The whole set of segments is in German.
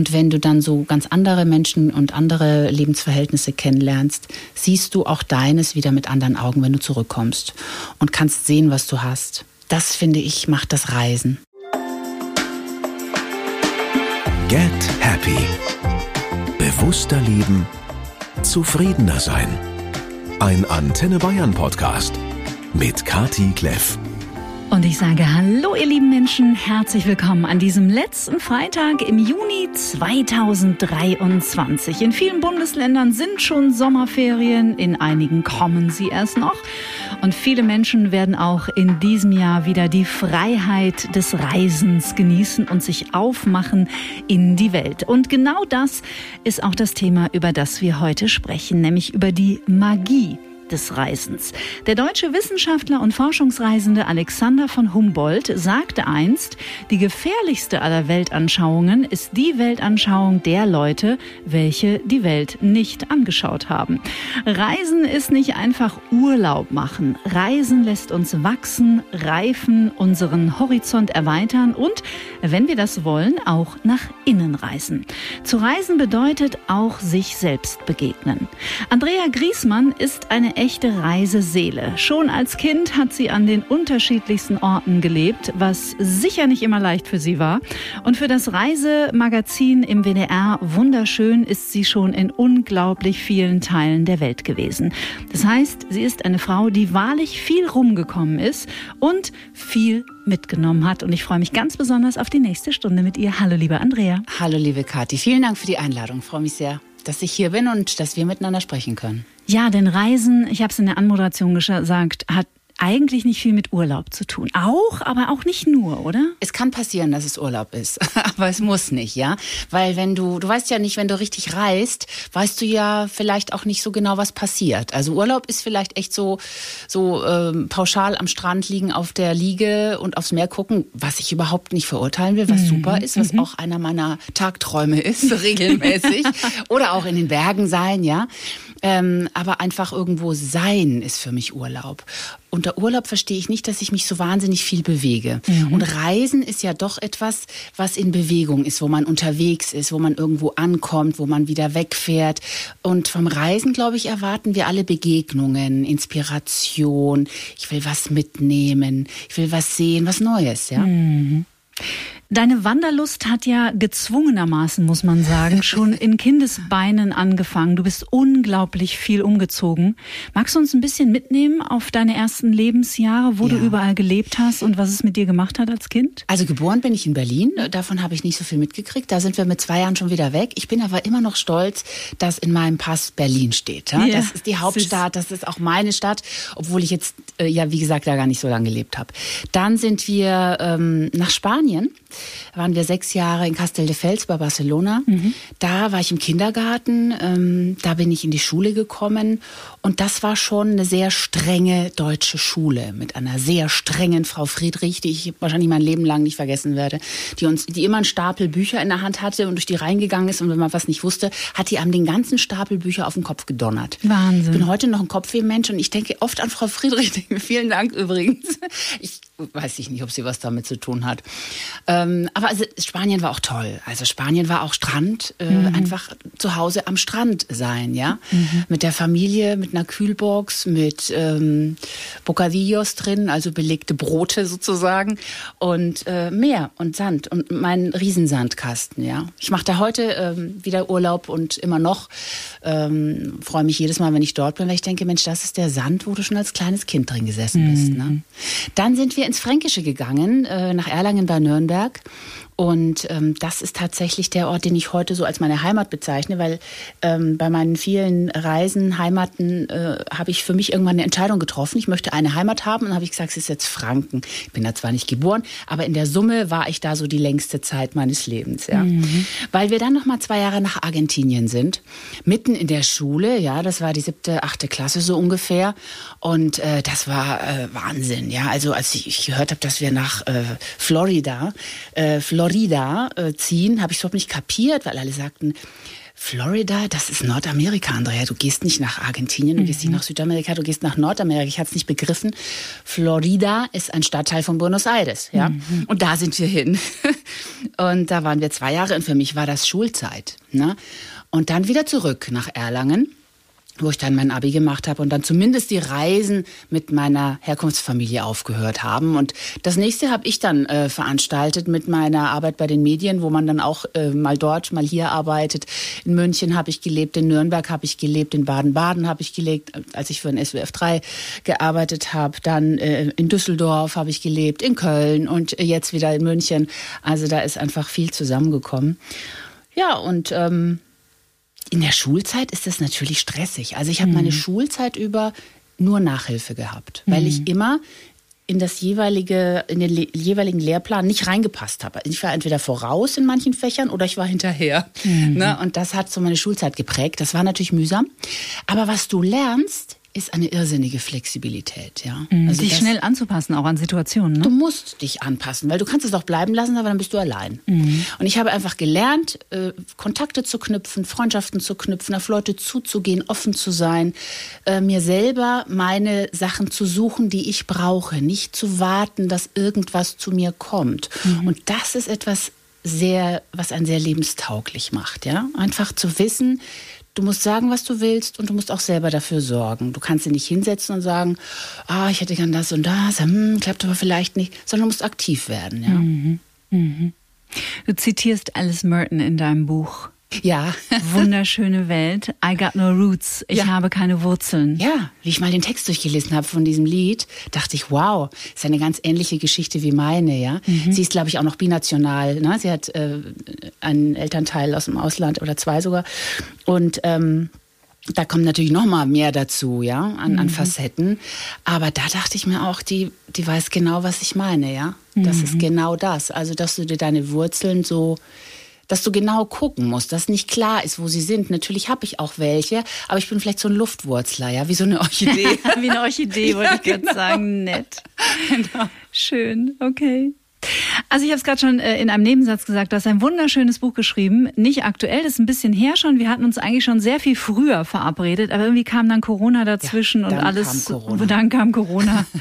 Und wenn du dann so ganz andere Menschen und andere Lebensverhältnisse kennenlernst, siehst du auch deines wieder mit anderen Augen, wenn du zurückkommst und kannst sehen, was du hast. Das finde ich macht das Reisen. Get Happy. Bewusster leben, zufriedener sein. Ein Antenne Bayern Podcast mit Kati Kleff. Und ich sage Hallo, ihr lieben Menschen, herzlich willkommen an diesem letzten Freitag im Juni 2023. In vielen Bundesländern sind schon Sommerferien, in einigen kommen sie erst noch. Und viele Menschen werden auch in diesem Jahr wieder die Freiheit des Reisens genießen und sich aufmachen in die Welt. Und genau das ist auch das Thema, über das wir heute sprechen, nämlich über die Magie des Reisens. Der deutsche Wissenschaftler und Forschungsreisende Alexander von Humboldt sagte einst, die gefährlichste aller Weltanschauungen ist die Weltanschauung der Leute, welche die Welt nicht angeschaut haben. Reisen ist nicht einfach Urlaub machen. Reisen lässt uns wachsen, reifen, unseren Horizont erweitern und, wenn wir das wollen, auch nach innen reisen. Zu reisen bedeutet auch sich selbst begegnen. Andrea Griesmann ist eine echte Reiseseele. Schon als Kind hat sie an den unterschiedlichsten Orten gelebt, was sicher nicht immer leicht für sie war. Und für das Reisemagazin im WDR Wunderschön ist sie schon in unglaublich vielen Teilen der Welt gewesen. Das heißt, sie ist eine Frau, die wahrlich viel rumgekommen ist und viel mitgenommen hat. Und ich freue mich ganz besonders auf die nächste Stunde mit ihr. Hallo, liebe Andrea. Hallo, liebe Kathi. Vielen Dank für die Einladung. Ich freue mich sehr, dass ich hier bin und dass wir miteinander sprechen können. Ja, denn Reisen, ich habe es in der Anmoderation gesagt, hat eigentlich nicht viel mit Urlaub zu tun. Auch, aber auch nicht nur, oder? Es kann passieren, dass es Urlaub ist, aber es muss nicht, ja? Weil wenn du, du weißt ja nicht, wenn du richtig reist, weißt du ja vielleicht auch nicht so genau, was passiert. Also Urlaub ist vielleicht echt so, so ähm, pauschal am Strand liegen, auf der Liege und aufs Meer gucken, was ich überhaupt nicht verurteilen will, was mhm. super ist, was mhm. auch einer meiner Tagträume ist, regelmäßig. oder auch in den Bergen sein, ja? Ähm, aber einfach irgendwo sein ist für mich Urlaub. Unter Urlaub verstehe ich nicht, dass ich mich so wahnsinnig viel bewege. Mhm. Und Reisen ist ja doch etwas, was in Bewegung ist, wo man unterwegs ist, wo man irgendwo ankommt, wo man wieder wegfährt. Und vom Reisen, glaube ich, erwarten wir alle Begegnungen, Inspiration. Ich will was mitnehmen. Ich will was sehen, was Neues, ja. Mhm. Deine Wanderlust hat ja gezwungenermaßen, muss man sagen, schon in Kindesbeinen angefangen. Du bist unglaublich viel umgezogen. Magst du uns ein bisschen mitnehmen auf deine ersten Lebensjahre, wo ja. du überall gelebt hast und was es mit dir gemacht hat als Kind? Also geboren bin ich in Berlin. Davon habe ich nicht so viel mitgekriegt. Da sind wir mit zwei Jahren schon wieder weg. Ich bin aber immer noch stolz, dass in meinem Pass Berlin steht. Ja? Das ist die Hauptstadt, das ist auch meine Stadt, obwohl ich jetzt, äh, ja, wie gesagt, da gar nicht so lange gelebt habe. Dann sind wir ähm, nach Spanien waren wir sechs Jahre in Castelldefels bei Barcelona. Mhm. Da war ich im Kindergarten, ähm, da bin ich in die Schule gekommen und das war schon eine sehr strenge deutsche Schule mit einer sehr strengen Frau Friedrich, die ich wahrscheinlich mein Leben lang nicht vergessen werde, die uns, die immer einen Stapel Bücher in der Hand hatte und durch die reingegangen ist und wenn man was nicht wusste, hat die einem den ganzen Stapel Bücher auf den Kopf gedonnert. Wahnsinn. Ich bin heute noch ein Kopfwehmensch und ich denke oft an Frau Friedrich. Vielen Dank übrigens. Ich weiß ich nicht, ob sie was damit zu tun hat. Ähm, aber also Spanien war auch toll. Also Spanien war auch Strand, äh, mhm. einfach zu Hause am Strand sein, ja, mhm. mit der Familie, mit einer Kühlbox, mit ähm, Bocadillos drin, also belegte Brote sozusagen und äh, Meer und Sand und mein Riesensandkasten, ja. Ich mache da heute ähm, wieder Urlaub und immer noch ähm, freue mich jedes Mal, wenn ich dort bin, weil ich denke, Mensch, das ist der Sand, wo du schon als kleines Kind drin gesessen mhm. bist. Ne? Dann sind wir ins Fränkische gegangen, äh, nach Erlangen bei Nürnberg. Und ähm, das ist tatsächlich der Ort, den ich heute so als meine Heimat bezeichne, weil ähm, bei meinen vielen Reisen, Heimaten, äh, habe ich für mich irgendwann eine Entscheidung getroffen. Ich möchte eine Heimat haben und habe ich gesagt, es ist jetzt Franken. Ich bin da zwar nicht geboren, aber in der Summe war ich da so die längste Zeit meines Lebens. Ja. Mhm. Weil wir dann noch mal zwei Jahre nach Argentinien sind, mitten in der Schule, ja, das war die siebte, achte Klasse so ungefähr. Und äh, das war äh, Wahnsinn, ja. Also als ich gehört habe, dass wir nach äh, Florida, äh, Florida äh, ziehen, habe ich überhaupt nicht kapiert, weil alle sagten, Florida, das ist Nordamerika, Andrea. Du gehst nicht nach Argentinien, du mhm. gehst nicht nach Südamerika, du gehst nach Nordamerika. Ich hatte es nicht begriffen. Florida ist ein Stadtteil von Buenos Aires, ja. Mhm. Und da sind wir hin. Und da waren wir zwei Jahre und für mich war das Schulzeit. Ne? Und dann wieder zurück nach Erlangen wo ich dann mein Abi gemacht habe und dann zumindest die Reisen mit meiner Herkunftsfamilie aufgehört haben. Und das nächste habe ich dann äh, veranstaltet mit meiner Arbeit bei den Medien, wo man dann auch äh, mal dort, mal hier arbeitet. In München habe ich gelebt, in Nürnberg habe ich gelebt, in Baden-Baden habe ich gelebt, als ich für den SWF 3 gearbeitet habe. Dann äh, in Düsseldorf habe ich gelebt, in Köln und jetzt wieder in München. Also da ist einfach viel zusammengekommen. Ja, und ähm, in der Schulzeit ist das natürlich stressig. Also ich habe mhm. meine Schulzeit über nur Nachhilfe gehabt, weil mhm. ich immer in das jeweilige, in den jeweiligen Lehrplan nicht reingepasst habe. Ich war entweder voraus in manchen Fächern oder ich war hinterher. Mhm. Ne? Und das hat so meine Schulzeit geprägt. Das war natürlich mühsam. Aber was du lernst, ist eine irrsinnige Flexibilität, ja. Mhm, also dich schnell anzupassen, auch an Situationen. Ne? Du musst dich anpassen, weil du kannst es auch bleiben lassen, aber dann bist du allein. Mhm. Und ich habe einfach gelernt, äh, Kontakte zu knüpfen, Freundschaften zu knüpfen, auf Leute zuzugehen, offen zu sein, äh, mir selber meine Sachen zu suchen, die ich brauche, nicht zu warten, dass irgendwas zu mir kommt. Mhm. Und das ist etwas sehr, was einen sehr lebenstauglich macht, ja. Einfach zu wissen, Du musst sagen, was du willst und du musst auch selber dafür sorgen. Du kannst dich nicht hinsetzen und sagen, ah, ich hätte gern das und das, hm, klappt aber vielleicht nicht, sondern du musst aktiv werden. Ja. Mhm. Mhm. Du zitierst Alice Merton in deinem Buch. Ja. Wunderschöne Welt. I got no roots. Ich ja. habe keine Wurzeln. Ja, wie ich mal den Text durchgelesen habe von diesem Lied, dachte ich, wow, ist eine ganz ähnliche Geschichte wie meine, ja. Mhm. Sie ist, glaube ich, auch noch binational. Ne? Sie hat äh, einen Elternteil aus dem Ausland oder zwei sogar. Und ähm, da kommt natürlich noch mal mehr dazu, ja, an, an mhm. Facetten. Aber da dachte ich mir auch, die, die weiß genau, was ich meine, ja. Das mhm. ist genau das. Also, dass du dir deine Wurzeln so dass du genau gucken musst, dass nicht klar ist, wo sie sind. Natürlich habe ich auch welche, aber ich bin vielleicht so ein Luftwurzler, ja, wie so eine Orchidee. wie eine Orchidee, wollte ja, ich genau. gerade sagen. Nett. Genau. Schön, okay. Also ich habe es gerade schon äh, in einem Nebensatz gesagt, du hast ein wunderschönes Buch geschrieben, nicht aktuell, das ist ein bisschen her schon. Wir hatten uns eigentlich schon sehr viel früher verabredet, aber irgendwie kam dann Corona dazwischen ja, und alles. Kam Corona. Dann kam Corona.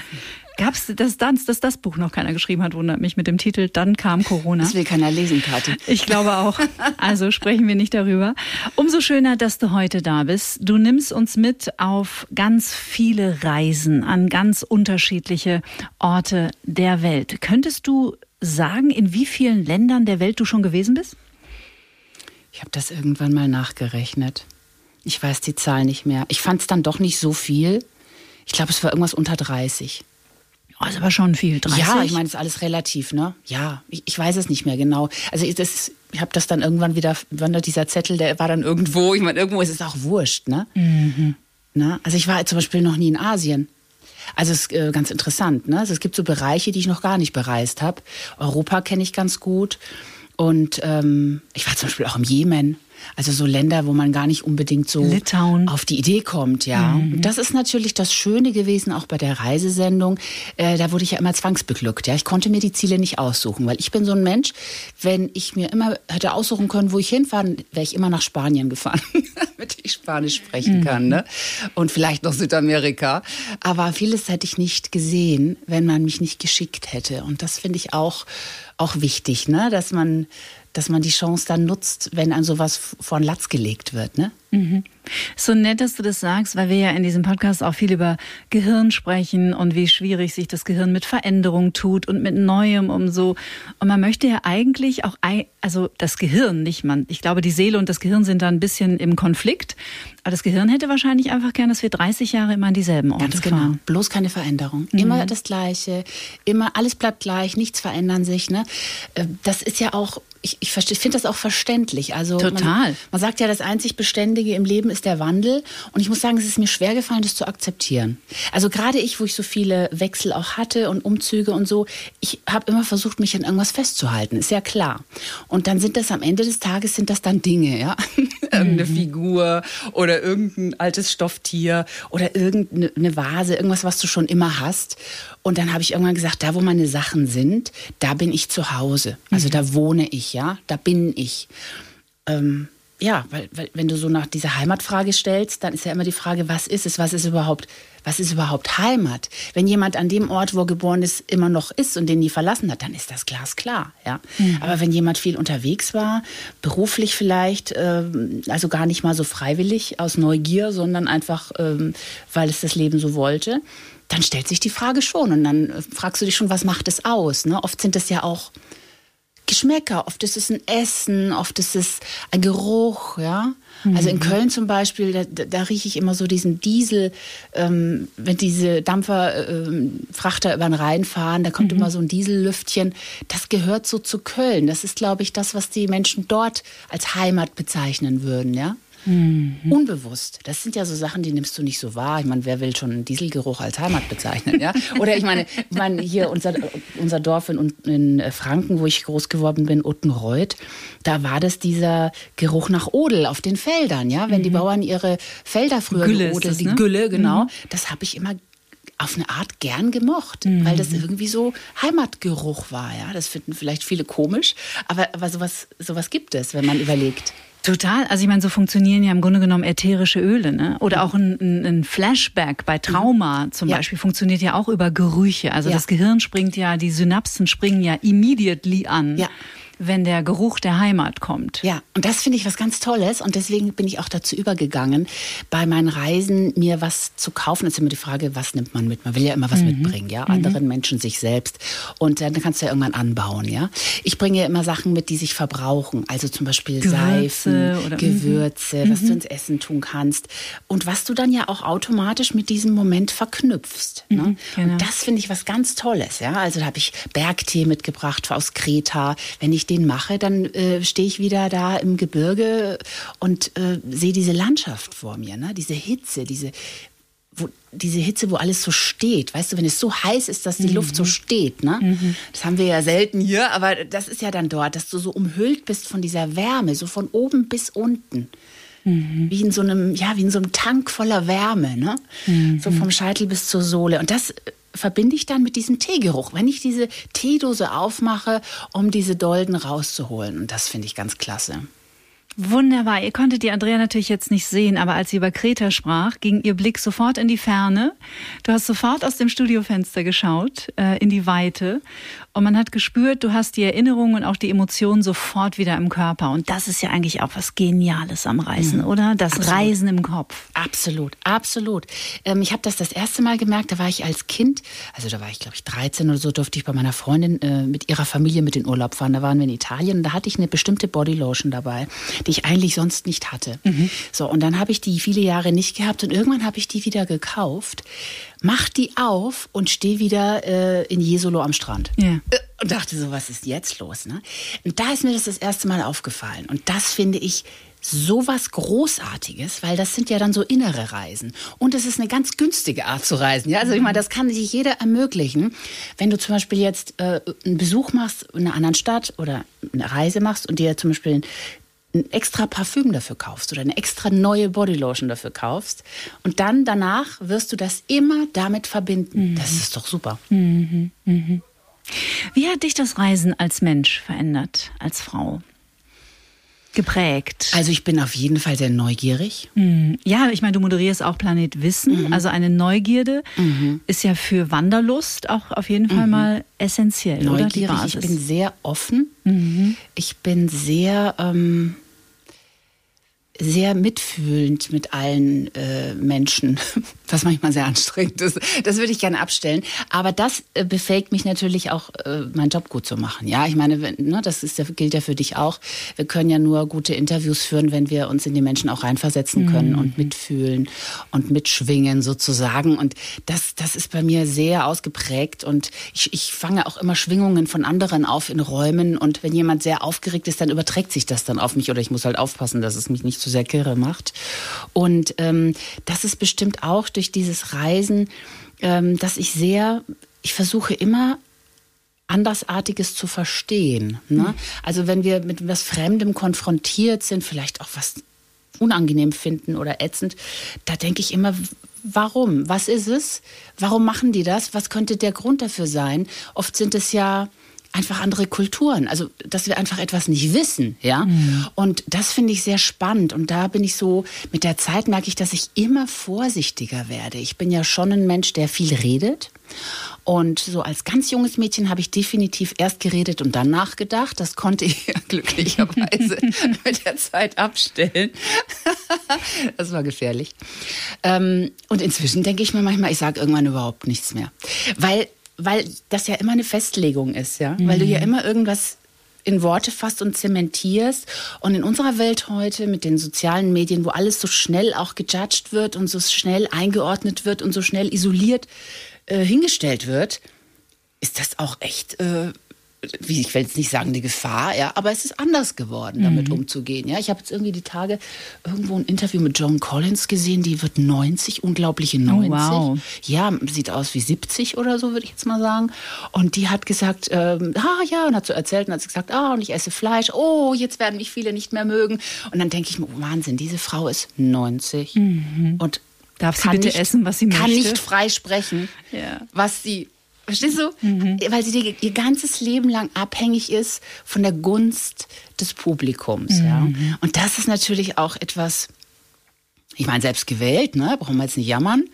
Gab's das, das, dass das Buch noch keiner geschrieben hat, wundert mich mit dem Titel Dann kam Corona. Das will keiner lesen, Kathi. Ich glaube auch. Also sprechen wir nicht darüber. Umso schöner, dass du heute da bist. Du nimmst uns mit auf ganz viele Reisen an ganz unterschiedliche Orte der Welt. Könntest du sagen, in wie vielen Ländern der Welt du schon gewesen bist? Ich habe das irgendwann mal nachgerechnet. Ich weiß die Zahl nicht mehr. Ich fand es dann doch nicht so viel. Ich glaube, es war irgendwas unter 30. Das ist aber schon viel. 30? Ja, ich meine, das ist alles relativ, ne? Ja, ich, ich weiß es nicht mehr genau. Also ich, das, ich habe das dann irgendwann wieder, wandert dieser Zettel, der war dann irgendwo. Ich meine, irgendwo ist es auch wurscht, ne? Mhm. Na, also ich war zum Beispiel noch nie in Asien. Also es ist äh, ganz interessant. Ne? Also es gibt so Bereiche, die ich noch gar nicht bereist habe. Europa kenne ich ganz gut. Und ähm, ich war zum Beispiel auch im Jemen. Also so Länder, wo man gar nicht unbedingt so Litauen. auf die Idee kommt, ja. Mhm. Das ist natürlich das Schöne gewesen, auch bei der Reisesendung. Äh, da wurde ich ja immer zwangsbeglückt, ja. Ich konnte mir die Ziele nicht aussuchen, weil ich bin so ein Mensch, wenn ich mir immer hätte aussuchen können, wo ich hinfahren, wäre ich immer nach Spanien gefahren, damit ich Spanisch sprechen mhm. kann, ne? Und vielleicht noch Südamerika. Aber vieles hätte ich nicht gesehen, wenn man mich nicht geschickt hätte. Und das finde ich auch, auch wichtig, ne? Dass man dass man die Chance dann nutzt, wenn an sowas vor den Latz gelegt wird. Ne? Mhm. So nett, dass du das sagst, weil wir ja in diesem Podcast auch viel über Gehirn sprechen und wie schwierig sich das Gehirn mit Veränderung tut und mit Neuem um so. Und man möchte ja eigentlich auch, also das Gehirn, nicht man. Ich glaube, die Seele und das Gehirn sind da ein bisschen im Konflikt. Aber das Gehirn hätte wahrscheinlich einfach gern, dass wir 30 Jahre immer an dieselben Orte Ganz genau. fahren. Bloß keine Veränderung. Mhm. Immer das Gleiche. Immer alles bleibt gleich. Nichts verändern sich. Ne? Äh, das ist ja auch ich, ich, finde das auch verständlich. Also Total. Man, man, sagt ja, das einzig Beständige im Leben ist der Wandel. Und ich muss sagen, es ist mir schwer gefallen, das zu akzeptieren. Also gerade ich, wo ich so viele Wechsel auch hatte und Umzüge und so, ich habe immer versucht, mich an irgendwas festzuhalten. Ist ja klar. Und dann sind das am Ende des Tages sind das dann Dinge, ja, irgendeine mhm. Figur oder irgendein altes Stofftier oder irgendeine Vase, irgendwas, was du schon immer hast. Und dann habe ich irgendwann gesagt, da wo meine Sachen sind, da bin ich zu Hause. Also mhm. da wohne ich, ja, da bin ich. Ähm, ja, weil, weil wenn du so nach dieser Heimatfrage stellst, dann ist ja immer die Frage, was ist es, was ist überhaupt, was ist überhaupt Heimat? Wenn jemand an dem Ort, wo er geboren ist, immer noch ist und den nie verlassen hat, dann ist das glasklar, ja. Mhm. Aber wenn jemand viel unterwegs war, beruflich vielleicht, äh, also gar nicht mal so freiwillig aus Neugier, sondern einfach, äh, weil es das Leben so wollte, dann stellt sich die Frage schon und dann äh, fragst du dich schon, was macht es aus? Ne? Oft sind es ja auch Geschmäcker, oft ist es ein Essen, oft ist es ein Geruch, ja. Mhm. Also in mhm. Köln zum Beispiel, da, da rieche ich immer so diesen Diesel, ähm, wenn diese Dampferfrachter äh, über den Rhein fahren, da kommt mhm. immer so ein Diesellüftchen. Das gehört so zu Köln. Das ist, glaube ich, das, was die Menschen dort als Heimat bezeichnen würden, ja. Mhm. Unbewusst. Das sind ja so Sachen, die nimmst du nicht so wahr. Ich meine, wer will schon einen Dieselgeruch als Heimat bezeichnen? Ja? Oder ich meine, ich meine hier unser, unser Dorf in, in Franken, wo ich groß geworden bin, Uttenreuth, da war das dieser Geruch nach Odel auf den Feldern. Ja? Wenn mhm. die Bauern ihre Felder früher Gülle geodelt, die ne? Gülle, genau, mhm. das habe ich immer auf eine Art gern gemocht, mhm. weil das irgendwie so Heimatgeruch war. Ja, das finden vielleicht viele komisch, aber, aber sowas, sowas gibt es, wenn man überlegt. Total. Also ich meine, so funktionieren ja im Grunde genommen ätherische Öle. Ne? Oder auch ein, ein Flashback bei Trauma zum ja. Beispiel funktioniert ja auch über Gerüche. Also ja. das Gehirn springt ja, die Synapsen springen ja immediately an. Ja wenn der Geruch der Heimat kommt. Ja, und das finde ich was ganz Tolles und deswegen bin ich auch dazu übergegangen, bei meinen Reisen mir was zu kaufen. Das ist immer die Frage, was nimmt man mit? Man will ja immer was mhm. mitbringen, ja, mhm. anderen Menschen, sich selbst und dann kannst du ja irgendwann anbauen, ja. Ich bringe ja immer Sachen mit, die sich verbrauchen, also zum Beispiel Gewürze Seifen, mhm. Gewürze, mhm. was du ins Essen tun kannst und was du dann ja auch automatisch mit diesem Moment verknüpfst. Ne? Mhm, genau. Und das finde ich was ganz Tolles, ja. Also da habe ich Bergtee mitgebracht aus Kreta. Wenn ich den mache, dann äh, stehe ich wieder da im Gebirge und äh, sehe diese Landschaft vor mir, ne? diese Hitze, diese, wo, diese Hitze, wo alles so steht. Weißt du, wenn es so heiß ist, dass die mhm. Luft so steht, ne? Mhm. Das haben wir ja selten hier, aber das ist ja dann dort, dass du so umhüllt bist von dieser Wärme, so von oben bis unten. Mhm. Wie in so einem, ja, wie in so einem Tank voller Wärme, ne? Mhm. So vom Scheitel bis zur Sohle. Und das verbinde ich dann mit diesem Teegeruch, wenn ich diese Teedose aufmache, um diese Dolden rauszuholen. Und das finde ich ganz klasse. Wunderbar. Ihr konntet die Andrea natürlich jetzt nicht sehen, aber als sie über Kreta sprach, ging ihr Blick sofort in die Ferne. Du hast sofort aus dem Studiofenster geschaut, äh, in die Weite. Und man hat gespürt, du hast die Erinnerungen und auch die Emotionen sofort wieder im Körper. Und das ist ja eigentlich auch was Geniales am Reisen, mhm. oder? Das absolut. Reisen im Kopf. Absolut, absolut. Ähm, ich habe das das erste Mal gemerkt, da war ich als Kind, also da war ich glaube ich 13 oder so, durfte ich bei meiner Freundin äh, mit ihrer Familie mit in Urlaub fahren. Da waren wir in Italien und da hatte ich eine bestimmte Bodylotion dabei, die ich eigentlich sonst nicht hatte. Mhm. So, und dann habe ich die viele Jahre nicht gehabt und irgendwann habe ich die wieder gekauft mach die auf und stehe wieder äh, in Jesolo am Strand. Ja. Äh, und dachte so, was ist jetzt los? Ne? Und da ist mir das das erste Mal aufgefallen. Und das finde ich so was Großartiges, weil das sind ja dann so innere Reisen. Und es ist eine ganz günstige Art zu reisen. Ja? Also ich meine, das kann sich jeder ermöglichen. Wenn du zum Beispiel jetzt äh, einen Besuch machst in einer anderen Stadt oder eine Reise machst und dir zum Beispiel ein extra Parfüm dafür kaufst oder eine extra neue Bodylotion dafür kaufst und dann danach wirst du das immer damit verbinden. Mhm. Das ist doch super. Mhm. Mhm. Wie hat dich das Reisen als Mensch verändert, als Frau? Geprägt? Also ich bin auf jeden Fall sehr neugierig. Mhm. Ja, ich meine, du moderierst auch Planet Wissen. Mhm. Also eine Neugierde mhm. ist ja für Wanderlust auch auf jeden Fall mhm. mal essentiell. Neugierig, oder? ich bin sehr offen. Mhm. Ich bin sehr... Ähm sehr mitfühlend mit allen äh, Menschen, was manchmal sehr anstrengend ist. Das würde ich gerne abstellen. Aber das äh, befähigt mich natürlich auch, äh, meinen Job gut zu machen. Ja, ich meine, ne, das ist, gilt ja für dich auch. Wir können ja nur gute Interviews führen, wenn wir uns in die Menschen auch reinversetzen können mhm. und mitfühlen und mitschwingen sozusagen. Und das, das ist bei mir sehr ausgeprägt. Und ich, ich fange auch immer Schwingungen von anderen auf in Räumen. Und wenn jemand sehr aufgeregt ist, dann überträgt sich das dann auf mich. Oder ich muss halt aufpassen, dass es mich nicht zu sehr kirre macht. Und ähm, das ist bestimmt auch durch dieses Reisen, ähm, dass ich sehr, ich versuche immer Andersartiges zu verstehen. Ne? Mhm. Also wenn wir mit was Fremdem konfrontiert sind, vielleicht auch was unangenehm finden oder ätzend, da denke ich immer, warum? Was ist es? Warum machen die das? Was könnte der Grund dafür sein? Oft sind es ja einfach andere Kulturen, also dass wir einfach etwas nicht wissen, ja. Mhm. Und das finde ich sehr spannend. Und da bin ich so, mit der Zeit merke ich, dass ich immer vorsichtiger werde. Ich bin ja schon ein Mensch, der viel redet. Und so als ganz junges Mädchen habe ich definitiv erst geredet und dann nachgedacht. Das konnte ich glücklicherweise mit der Zeit abstellen. das war gefährlich. Ähm, und inzwischen denke ich mir manchmal, ich sage irgendwann überhaupt nichts mehr. Weil weil das ja immer eine Festlegung ist, ja, mhm. weil du ja mhm. immer irgendwas in Worte fasst und zementierst. Und in unserer Welt heute mit den sozialen Medien, wo alles so schnell auch gejudged wird und so schnell eingeordnet wird und so schnell isoliert äh, hingestellt wird, ist das auch echt äh, wie ich will jetzt nicht sagen, die Gefahr, ja, aber es ist anders geworden, damit mhm. umzugehen. Ja, ich habe jetzt irgendwie die Tage irgendwo ein Interview mit Joan Collins gesehen, die wird 90, unglaubliche 90. Oh, wow. Ja, sieht aus wie 70 oder so, würde ich jetzt mal sagen. Und die hat gesagt, ähm, ah ja, und hat so erzählt und hat gesagt, ah, und ich esse Fleisch, oh, jetzt werden mich viele nicht mehr mögen. Und dann denke ich mir, oh, Wahnsinn, diese Frau ist 90 mhm. und Darf sie bitte nicht, essen, was sie möchte? Kann nicht frei sprechen, ja. was sie Verstehst du? Mhm. Weil sie ihr ganzes Leben lang abhängig ist von der Gunst des Publikums. Mhm. Ja? Und das ist natürlich auch etwas, ich meine, selbst gewählt, ne? brauchen wir jetzt nicht jammern,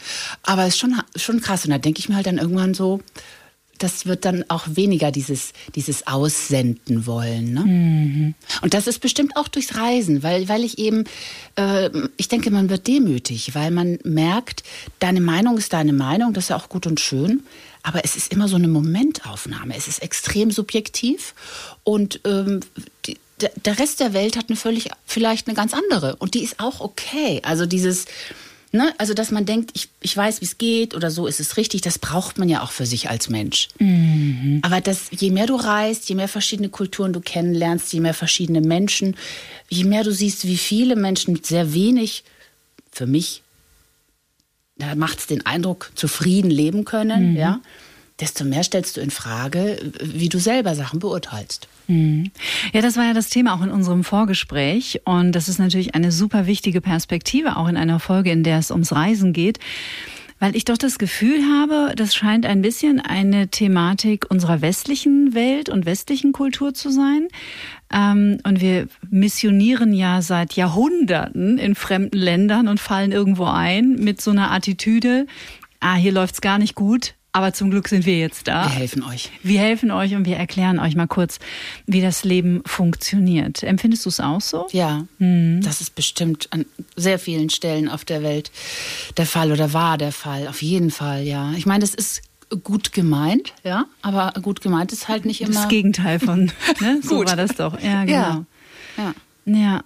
aber es ist schon, schon krass. Und da denke ich mir halt dann irgendwann so, das wird dann auch weniger dieses, dieses Aussenden wollen. Ne? Mhm. Und das ist bestimmt auch durchs Reisen, weil, weil ich eben, äh, ich denke, man wird demütig, weil man merkt, deine Meinung ist deine Meinung, das ist ja auch gut und schön, aber es ist immer so eine Momentaufnahme. Es ist extrem subjektiv und ähm, die, der Rest der Welt hat eine völlig, vielleicht eine ganz andere und die ist auch okay. Also dieses, Ne? Also, dass man denkt, ich, ich weiß, wie es geht oder so ist es richtig, das braucht man ja auch für sich als Mensch. Mhm. Aber das, je mehr du reist, je mehr verschiedene Kulturen du kennenlernst, je mehr verschiedene Menschen, je mehr du siehst, wie viele Menschen mit sehr wenig, für mich, da macht es den Eindruck, zufrieden leben können, mhm. ja desto mehr stellst du in Frage, wie du selber Sachen beurteilst. Mhm. Ja, das war ja das Thema auch in unserem Vorgespräch. Und das ist natürlich eine super wichtige Perspektive, auch in einer Folge, in der es ums Reisen geht. Weil ich doch das Gefühl habe, das scheint ein bisschen eine Thematik unserer westlichen Welt und westlichen Kultur zu sein. Ähm, und wir missionieren ja seit Jahrhunderten in fremden Ländern und fallen irgendwo ein mit so einer Attitüde, ah, hier läuft's gar nicht gut, aber zum Glück sind wir jetzt da. Wir helfen euch. Wir helfen euch und wir erklären euch mal kurz, wie das Leben funktioniert. Empfindest du es auch so? Ja, mhm. das ist bestimmt an sehr vielen Stellen auf der Welt der Fall oder war der Fall. Auf jeden Fall, ja. Ich meine, das ist gut gemeint, ja, aber gut gemeint ist halt nicht immer. Das Gegenteil von, ne? so war das doch. Ja, genau. Ja. ja. ja.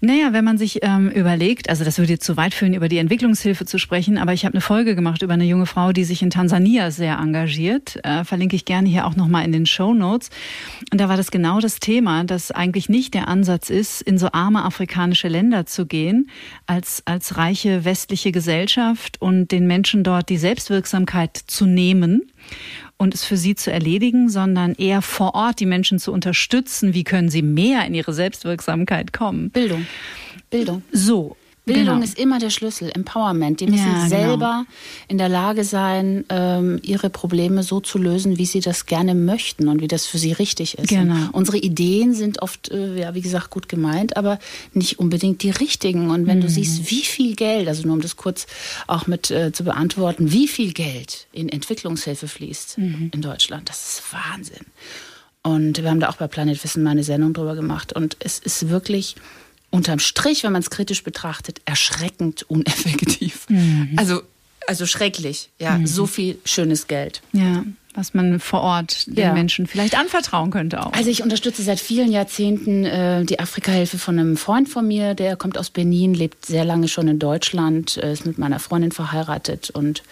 Naja, wenn man sich ähm, überlegt, also das würde jetzt zu weit führen, über die Entwicklungshilfe zu sprechen, aber ich habe eine Folge gemacht über eine junge Frau, die sich in Tansania sehr engagiert. Äh, verlinke ich gerne hier auch nochmal in den Show Notes. Und da war das genau das Thema, dass eigentlich nicht der Ansatz ist, in so arme afrikanische Länder zu gehen, als, als reiche westliche Gesellschaft und den Menschen dort die Selbstwirksamkeit zu nehmen und es für sie zu erledigen, sondern eher vor Ort die Menschen zu unterstützen. Wie können sie mehr in ihre Selbstwirksamkeit kommen? Bildung. Bildung. So. Bildung genau. ist immer der Schlüssel, Empowerment. Die müssen ja, genau. selber genau. in der Lage sein, ähm, ihre Probleme so zu lösen, wie sie das gerne möchten und wie das für sie richtig ist. Genau. unsere Ideen sind oft, äh, ja, wie gesagt, gut gemeint, aber nicht unbedingt die richtigen. Und wenn mhm. du siehst, wie viel Geld, also nur um das kurz auch mit äh, zu beantworten, wie viel Geld in Entwicklungshilfe fließt mhm. in Deutschland, das ist Wahnsinn. Und wir haben da auch bei Planet Wissen mal eine Sendung drüber gemacht. Und es ist wirklich unterm Strich, wenn man es kritisch betrachtet, erschreckend uneffektiv. Mhm. Also, also schrecklich, ja, mhm. so viel schönes Geld. Ja, was man vor Ort den ja. Menschen vielleicht anvertrauen könnte auch. Also ich unterstütze seit vielen Jahrzehnten äh, die Afrika-Hilfe von einem Freund von mir, der kommt aus Benin, lebt sehr lange schon in Deutschland, äh, ist mit meiner Freundin verheiratet und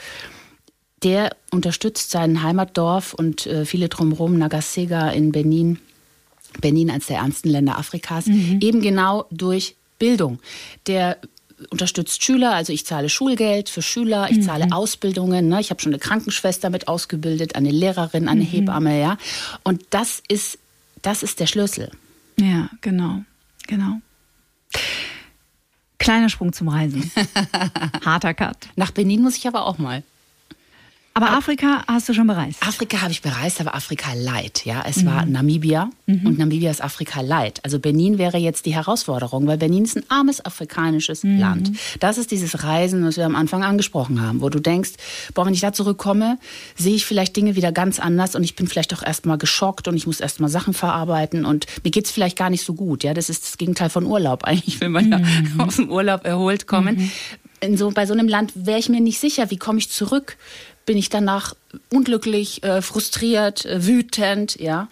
der unterstützt sein Heimatdorf und äh, viele drumherum, Nagasega in Benin, Benin als der ärmsten Länder Afrikas, mhm. eben genau durch Bildung. Der unterstützt Schüler, also ich zahle Schulgeld für Schüler, ich zahle mhm. Ausbildungen, ne? ich habe schon eine Krankenschwester mit ausgebildet, eine Lehrerin, eine mhm. Hebamme, ja. Und das ist, das ist der Schlüssel. Ja, genau, genau. Kleiner Sprung zum Reisen. Harter Cut. Nach Benin muss ich aber auch mal. Aber Afrika hast du schon bereist? Afrika habe ich bereist, aber Afrika Light. Ja, es mhm. war Namibia mhm. und Namibia ist Afrika Light. Also Benin wäre jetzt die Herausforderung, weil Benin ist ein armes afrikanisches mhm. Land. Das ist dieses Reisen, was wir am Anfang angesprochen haben, wo du denkst, boah, wenn ich da zurückkomme, sehe ich vielleicht Dinge wieder ganz anders und ich bin vielleicht auch erstmal geschockt und ich muss erstmal Sachen verarbeiten und mir geht es vielleicht gar nicht so gut. Ja, das ist das Gegenteil von Urlaub. Eigentlich will man ja mhm. aus dem Urlaub erholt kommen. Mhm. In so, bei so einem Land wäre ich mir nicht sicher, wie komme ich zurück? Bin ich danach unglücklich, äh, frustriert, äh, wütend, ja.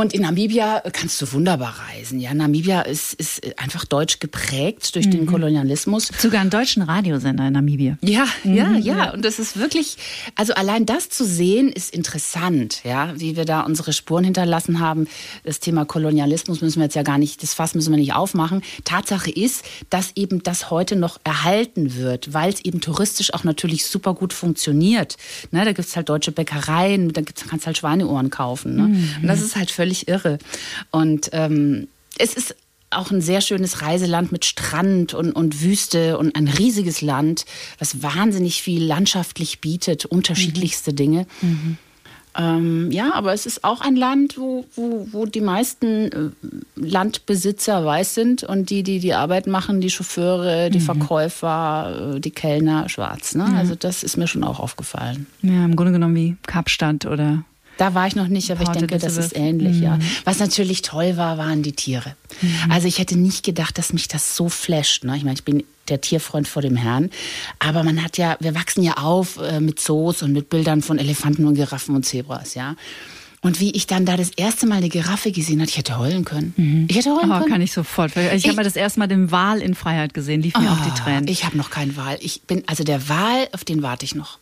Und in Namibia kannst du wunderbar reisen. Ja, Namibia ist, ist einfach deutsch geprägt durch mhm. den Kolonialismus. Sogar einen deutschen Radiosender in Namibia. Ja, mhm. ja, ja. Und das ist wirklich, also allein das zu sehen, ist interessant, ja, wie wir da unsere Spuren hinterlassen haben. Das Thema Kolonialismus müssen wir jetzt ja gar nicht, das Fass müssen wir nicht aufmachen. Tatsache ist, dass eben das heute noch erhalten wird, weil es eben touristisch auch natürlich super gut funktioniert. Ne, da gibt es halt deutsche Bäckereien, da kannst du halt Schweineohren kaufen. Ne? Mhm. Und das ist halt völlig völlig irre. Und ähm, es ist auch ein sehr schönes Reiseland mit Strand und, und Wüste und ein riesiges Land, was wahnsinnig viel landschaftlich bietet, unterschiedlichste mhm. Dinge. Mhm. Ähm, ja, aber es ist auch ein Land, wo, wo, wo die meisten äh, Landbesitzer weiß sind und die, die die Arbeit machen, die Chauffeure, die mhm. Verkäufer, äh, die Kellner schwarz. Ne? Mhm. Also das ist mir schon auch aufgefallen. Ja, im Grunde genommen wie Kapstadt oder da war ich noch nicht, aber ich denke, das ist ähnlich, mhm. ja. Was natürlich toll war, waren die Tiere. Mhm. Also ich hätte nicht gedacht, dass mich das so flasht. Ne? Ich meine, ich bin der Tierfreund vor dem Herrn. Aber man hat ja, wir wachsen ja auf äh, mit Zoos und mit Bildern von Elefanten und Giraffen und Zebras, ja. Und wie ich dann da das erste Mal eine Giraffe gesehen habe, ich hätte heulen können. Mhm. Ich hätte heulen oh, können. Kann ich sofort. Ich, ich habe mal das erste Mal den Wal in Freiheit gesehen, lief mir oh, auch die Tränen. Ich habe noch keinen Wal. Ich bin, also der Wal, auf den warte ich noch.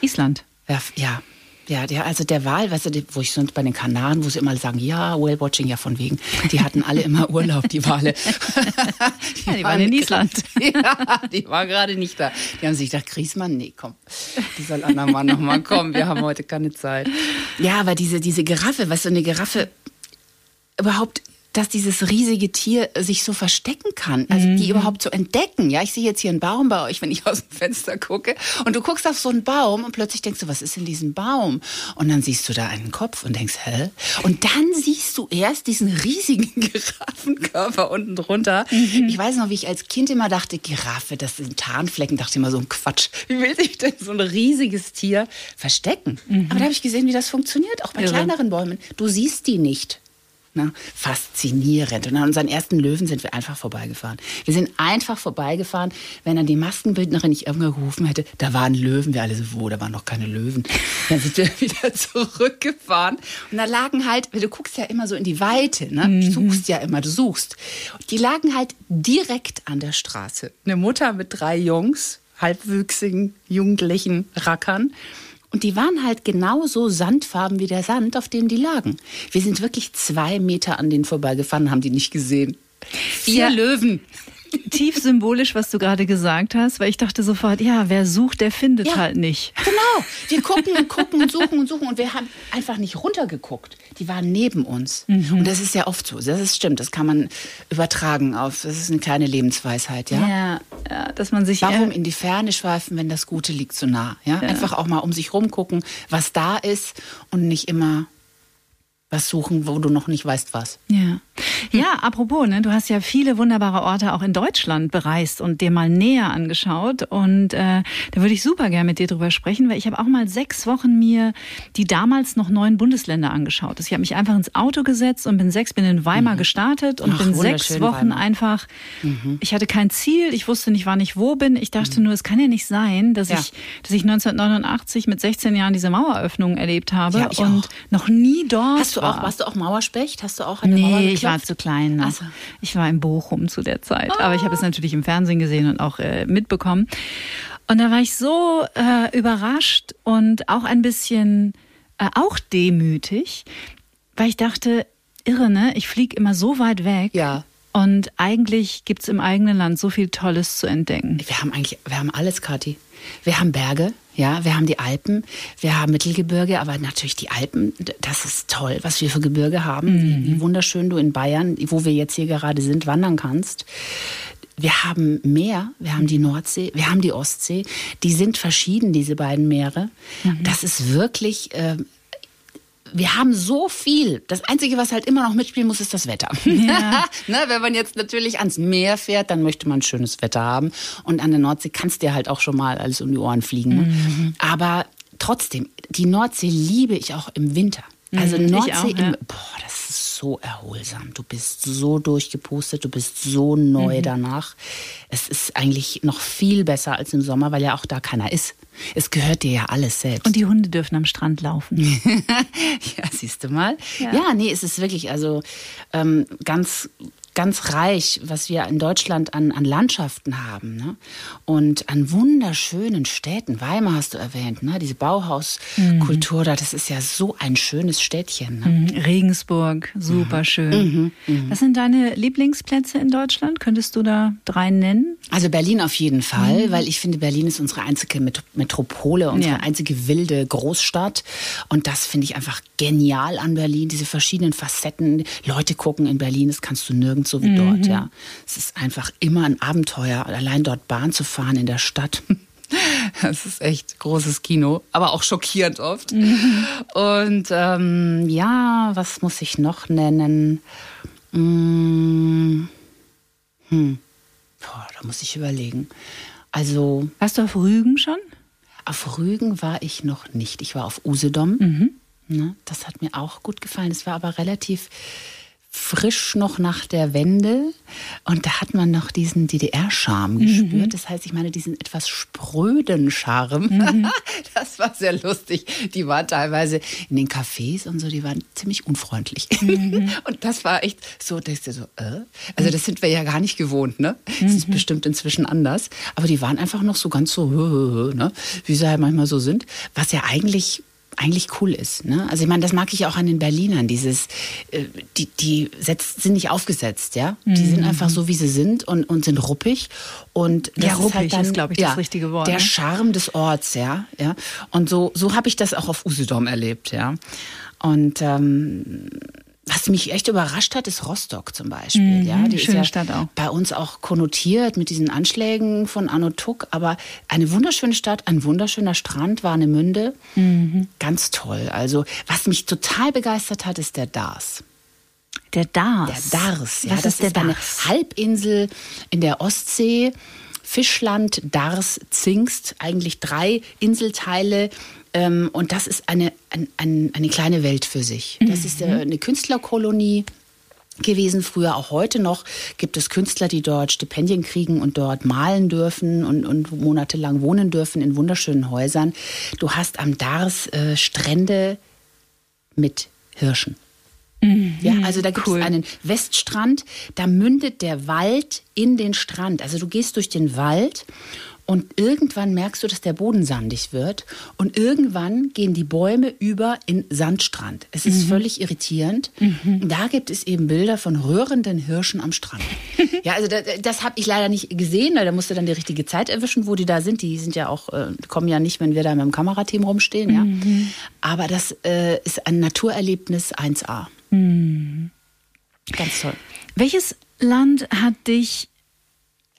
Island. Ja, ja. Ja, der, also der Wahl, weißt du, wo ich sonst bei den Kanaren, wo sie immer sagen, ja, Whale-Watching, ja von wegen. Die hatten alle immer Urlaub, die Wale. die, ja, die waren in Island. ja, die war gerade nicht da. Die haben sich gedacht, Griesmann, nee, komm, die soll andermal nochmal kommen, wir haben heute keine Zeit. Ja, aber diese, diese Giraffe, weißt du, eine Giraffe überhaupt dass dieses riesige Tier sich so verstecken kann, also mhm. die überhaupt zu entdecken. Ja, ich sehe jetzt hier einen Baum bei euch, wenn ich aus dem Fenster gucke und du guckst auf so einen Baum und plötzlich denkst du, was ist in diesem Baum? Und dann siehst du da einen Kopf und denkst, hä? Und dann siehst du erst diesen riesigen Giraffenkörper unten drunter. Mhm. Ich weiß noch, wie ich als Kind immer dachte, Giraffe, das sind Tarnflecken, dachte immer so ein Quatsch. Wie will sich denn so ein riesiges Tier verstecken? Mhm. Aber da habe ich gesehen, wie das funktioniert, auch bei Irre. kleineren Bäumen. Du siehst die nicht. Ne? Faszinierend. Und an unseren ersten Löwen sind wir einfach vorbeigefahren. Wir sind einfach vorbeigefahren. Wenn dann die Maskenbildnerin nicht irgendwann gerufen hätte, da waren Löwen. Wir alle so, wo, da waren noch keine Löwen. Dann sind wir wieder zurückgefahren. Und da lagen halt, du guckst ja immer so in die Weite, ne? Du mhm. suchst ja immer, du suchst. Die lagen halt direkt an der Straße. Eine Mutter mit drei Jungs, halbwüchsigen, jugendlichen Rackern. Und die waren halt genauso sandfarben wie der Sand, auf dem die lagen. Wir sind wirklich zwei Meter an denen vorbeigefahren, haben die nicht gesehen. Vier ja. Löwen tief symbolisch, was du gerade gesagt hast, weil ich dachte sofort, ja, wer sucht, der findet ja, halt nicht. Genau. Wir gucken und gucken und suchen und suchen und wir haben einfach nicht runtergeguckt. Die waren neben uns. Mhm. Und das ist ja oft so. Das ist stimmt. Das kann man übertragen auf, das ist eine kleine Lebensweisheit, ja. Ja, ja dass man sich. Warum in die Ferne schweifen, wenn das Gute liegt so nah? Ja? ja. Einfach auch mal um sich rumgucken, was da ist und nicht immer was suchen, wo du noch nicht weißt, was. Ja. Ja, apropos, ne, du hast ja viele wunderbare Orte auch in Deutschland bereist und dir mal näher angeschaut. Und äh, da würde ich super gerne mit dir drüber sprechen, weil ich habe auch mal sechs Wochen mir die damals noch neun Bundesländer angeschaut. Also ich habe mich einfach ins Auto gesetzt und bin sechs, bin in Weimar mhm. gestartet und Ach, bin sechs Wochen Weimar. einfach. Mhm. Ich hatte kein Ziel, ich wusste nicht, wann ich wo bin. Ich dachte mhm. nur, es kann ja nicht sein, dass ja. ich, dass ich 1989 mit 16 Jahren diese Maueröffnung erlebt habe ja, und auch. noch nie dort. Du auch, warst du auch Mauerspecht? Hast du auch eine nee, Mauer geklopft? ich war zu klein noch. So. Ich war in Bochum zu der Zeit. Oh. Aber ich habe es natürlich im Fernsehen gesehen und auch äh, mitbekommen. Und da war ich so äh, überrascht und auch ein bisschen äh, auch demütig, weil ich dachte, irre, ne? Ich fliege immer so weit weg. Ja. Und eigentlich gibt es im eigenen Land so viel Tolles zu entdecken. Wir haben eigentlich, wir haben alles, Kathi. Wir haben Berge, ja, wir haben die Alpen, wir haben Mittelgebirge, aber natürlich die Alpen, das ist toll, was wir für Gebirge haben, mhm. wie wunderschön du in Bayern, wo wir jetzt hier gerade sind, wandern kannst. wir haben Meer, wir haben die Nordsee, wir haben die Ostsee. Die sind verschieden, diese beiden Meere. Mhm. Das ist wirklich. Äh, wir haben so viel. Das Einzige, was halt immer noch mitspielen muss, ist das Wetter. Ja. ne, wenn man jetzt natürlich ans Meer fährt, dann möchte man schönes Wetter haben. Und an der Nordsee kannst du dir halt auch schon mal alles um die Ohren fliegen. Ne? Mhm. Aber trotzdem, die Nordsee liebe ich auch im Winter. Also mhm, Nordsee, auch, ja. im, boah, das ist so erholsam. Du bist so durchgepustet, du bist so neu mhm. danach. Es ist eigentlich noch viel besser als im Sommer, weil ja auch da keiner ist. Es gehört dir ja alles selbst. Und die Hunde dürfen am Strand laufen. ja, siehst du mal. Ja. ja, nee, es ist wirklich also ähm, ganz ganz reich, was wir in Deutschland an, an Landschaften haben. Ne? Und an wunderschönen Städten. Weimar hast du erwähnt, ne? diese Bauhauskultur mhm. da, das ist ja so ein schönes Städtchen. Ne? Mhm. Regensburg, super mhm. schön. Mhm. mhm. Was sind deine Lieblingsplätze in Deutschland? Könntest du da drei nennen? Also Berlin auf jeden Fall, mhm. weil ich finde, Berlin ist unsere einzige Metropole, unsere ja. einzige wilde Großstadt. Und das finde ich einfach genial an Berlin, diese verschiedenen Facetten. Leute gucken in Berlin, das kannst du nirgends so wie mhm. dort, ja. Es ist einfach immer ein Abenteuer, allein dort Bahn zu fahren in der Stadt. Das ist echt großes Kino, aber auch schockierend oft. Mhm. Und ähm, ja, was muss ich noch nennen? Hm. Hm. Boah, da muss ich überlegen. Also. Warst du auf Rügen schon? Auf Rügen war ich noch nicht. Ich war auf Usedom. Mhm. Ne, das hat mir auch gut gefallen. Es war aber relativ frisch noch nach der Wende und da hat man noch diesen DDR-Charme mhm. gespürt. Das heißt, ich meine diesen etwas spröden Charme. Mhm. Das war sehr lustig. Die waren teilweise in den Cafés und so, die waren ziemlich unfreundlich. Mhm. Und das war echt so, denkst du so, äh? Also das sind wir ja gar nicht gewohnt, ne? Das ist mhm. bestimmt inzwischen anders. Aber die waren einfach noch so ganz so, ne? wie sie halt manchmal so sind. Was ja eigentlich eigentlich cool ist. Ne? Also ich meine, das mag ich auch an den Berlinern. Dieses, äh, die, die setzt, sind nicht aufgesetzt, ja. Mhm. Die sind einfach so, wie sie sind und, und sind ruppig. Und das ja, ruppig ist, halt dann, ist glaube ich, ja, das richtige Wort. Der ne? Charme des Orts, ja. ja? Und so, so habe ich das auch auf Usedom erlebt, ja. Und ähm, was mich echt überrascht hat, ist Rostock zum Beispiel. Mhm, ja, die schöne ist ja Stadt auch. bei uns auch konnotiert mit diesen Anschlägen von Anno Tuck, aber eine wunderschöne Stadt, ein wunderschöner Strand, Warnemünde. Mhm. Ganz toll. Also, was mich total begeistert hat, ist der Dars. Der Dars. Der Dars, ja. Was das ist, der ist eine Halbinsel in der Ostsee. Fischland, Dars, Zingst, eigentlich drei Inselteile ähm, und das ist eine, ein, ein, eine kleine Welt für sich. Das mhm. ist äh, eine Künstlerkolonie gewesen. Früher, auch heute noch, gibt es Künstler, die dort Stipendien kriegen und dort malen dürfen und, und monatelang wohnen dürfen in wunderschönen Häusern. Du hast am Dars äh, Strände mit Hirschen. Mhm, ja, also da gibt cool. es einen Weststrand, da mündet der Wald in den Strand. Also du gehst durch den Wald und irgendwann merkst du, dass der Boden sandig wird. Und irgendwann gehen die Bäume über in Sandstrand. Es ist mhm. völlig irritierend. Mhm. Da gibt es eben Bilder von rührenden Hirschen am Strand. ja, also das, das habe ich leider nicht gesehen, weil da musste dann die richtige Zeit erwischen, wo die da sind. Die sind ja auch, äh, kommen ja nicht, wenn wir da mit dem Kamerateam rumstehen. Ja. Mhm. Aber das äh, ist ein Naturerlebnis 1A. Mhm. Ganz toll. Welches Land hat dich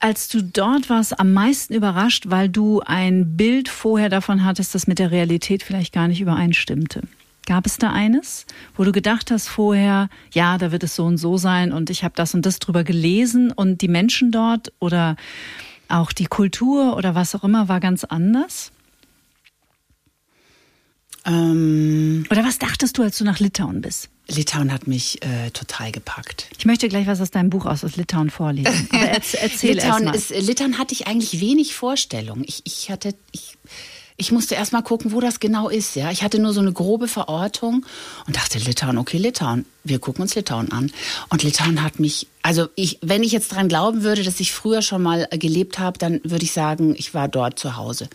als du dort warst, am meisten überrascht, weil du ein Bild vorher davon hattest, das mit der Realität vielleicht gar nicht übereinstimmte? Gab es da eines, wo du gedacht hast vorher, ja, da wird es so und so sein und ich habe das und das drüber gelesen und die Menschen dort oder auch die Kultur oder was auch immer war ganz anders? Ähm, oder was dachtest du, als du nach Litauen bist? Litauen hat mich äh, total gepackt. Ich möchte gleich was aus deinem Buch aus, aus Litauen vorlesen. Aber erzähl Litauen, erst mal. Ist, Litauen hatte ich eigentlich wenig Vorstellung. Ich, ich hatte, ich, ich musste erst mal gucken, wo das genau ist. Ja, ich hatte nur so eine grobe Verortung und dachte Litauen, okay, Litauen. Wir gucken uns Litauen an. Und Litauen hat mich, also ich, wenn ich jetzt dran glauben würde, dass ich früher schon mal gelebt habe, dann würde ich sagen, ich war dort zu Hause.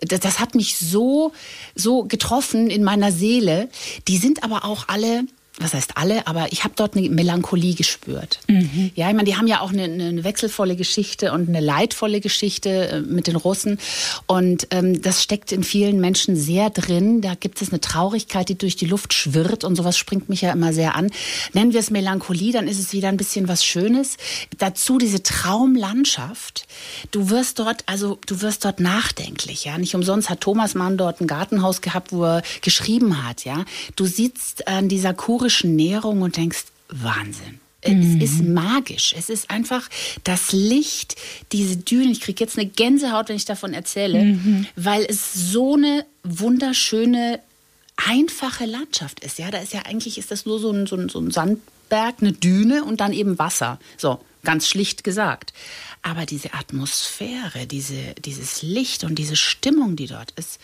Das, das hat mich so, so getroffen in meiner Seele. Die sind aber auch alle was heißt alle, aber ich habe dort eine Melancholie gespürt. Mhm. Ja, ich meine, die haben ja auch eine, eine, wechselvolle Geschichte und eine leidvolle Geschichte äh, mit den Russen. Und ähm, das steckt in vielen Menschen sehr drin. Da gibt es eine Traurigkeit, die durch die Luft schwirrt und sowas springt mich ja immer sehr an. Nennen wir es Melancholie, dann ist es wieder ein bisschen was Schönes. Dazu diese Traumlandschaft. Du wirst dort, also du wirst dort nachdenklich. Ja, nicht umsonst hat Thomas Mann dort ein Gartenhaus gehabt, wo er geschrieben hat. Ja, du sitzt an dieser Kur kurischen Nährung und denkst, Wahnsinn. Mhm. Es ist magisch. Es ist einfach das Licht, diese Dünen. Ich kriege jetzt eine Gänsehaut, wenn ich davon erzähle, mhm. weil es so eine wunderschöne, einfache Landschaft ist. Ja, da ist ja eigentlich ist das nur so ein, so ein, so ein Sandberg, eine Düne und dann eben Wasser. So, ganz schlicht gesagt. Aber diese Atmosphäre, diese, dieses Licht und diese Stimmung, die dort ist,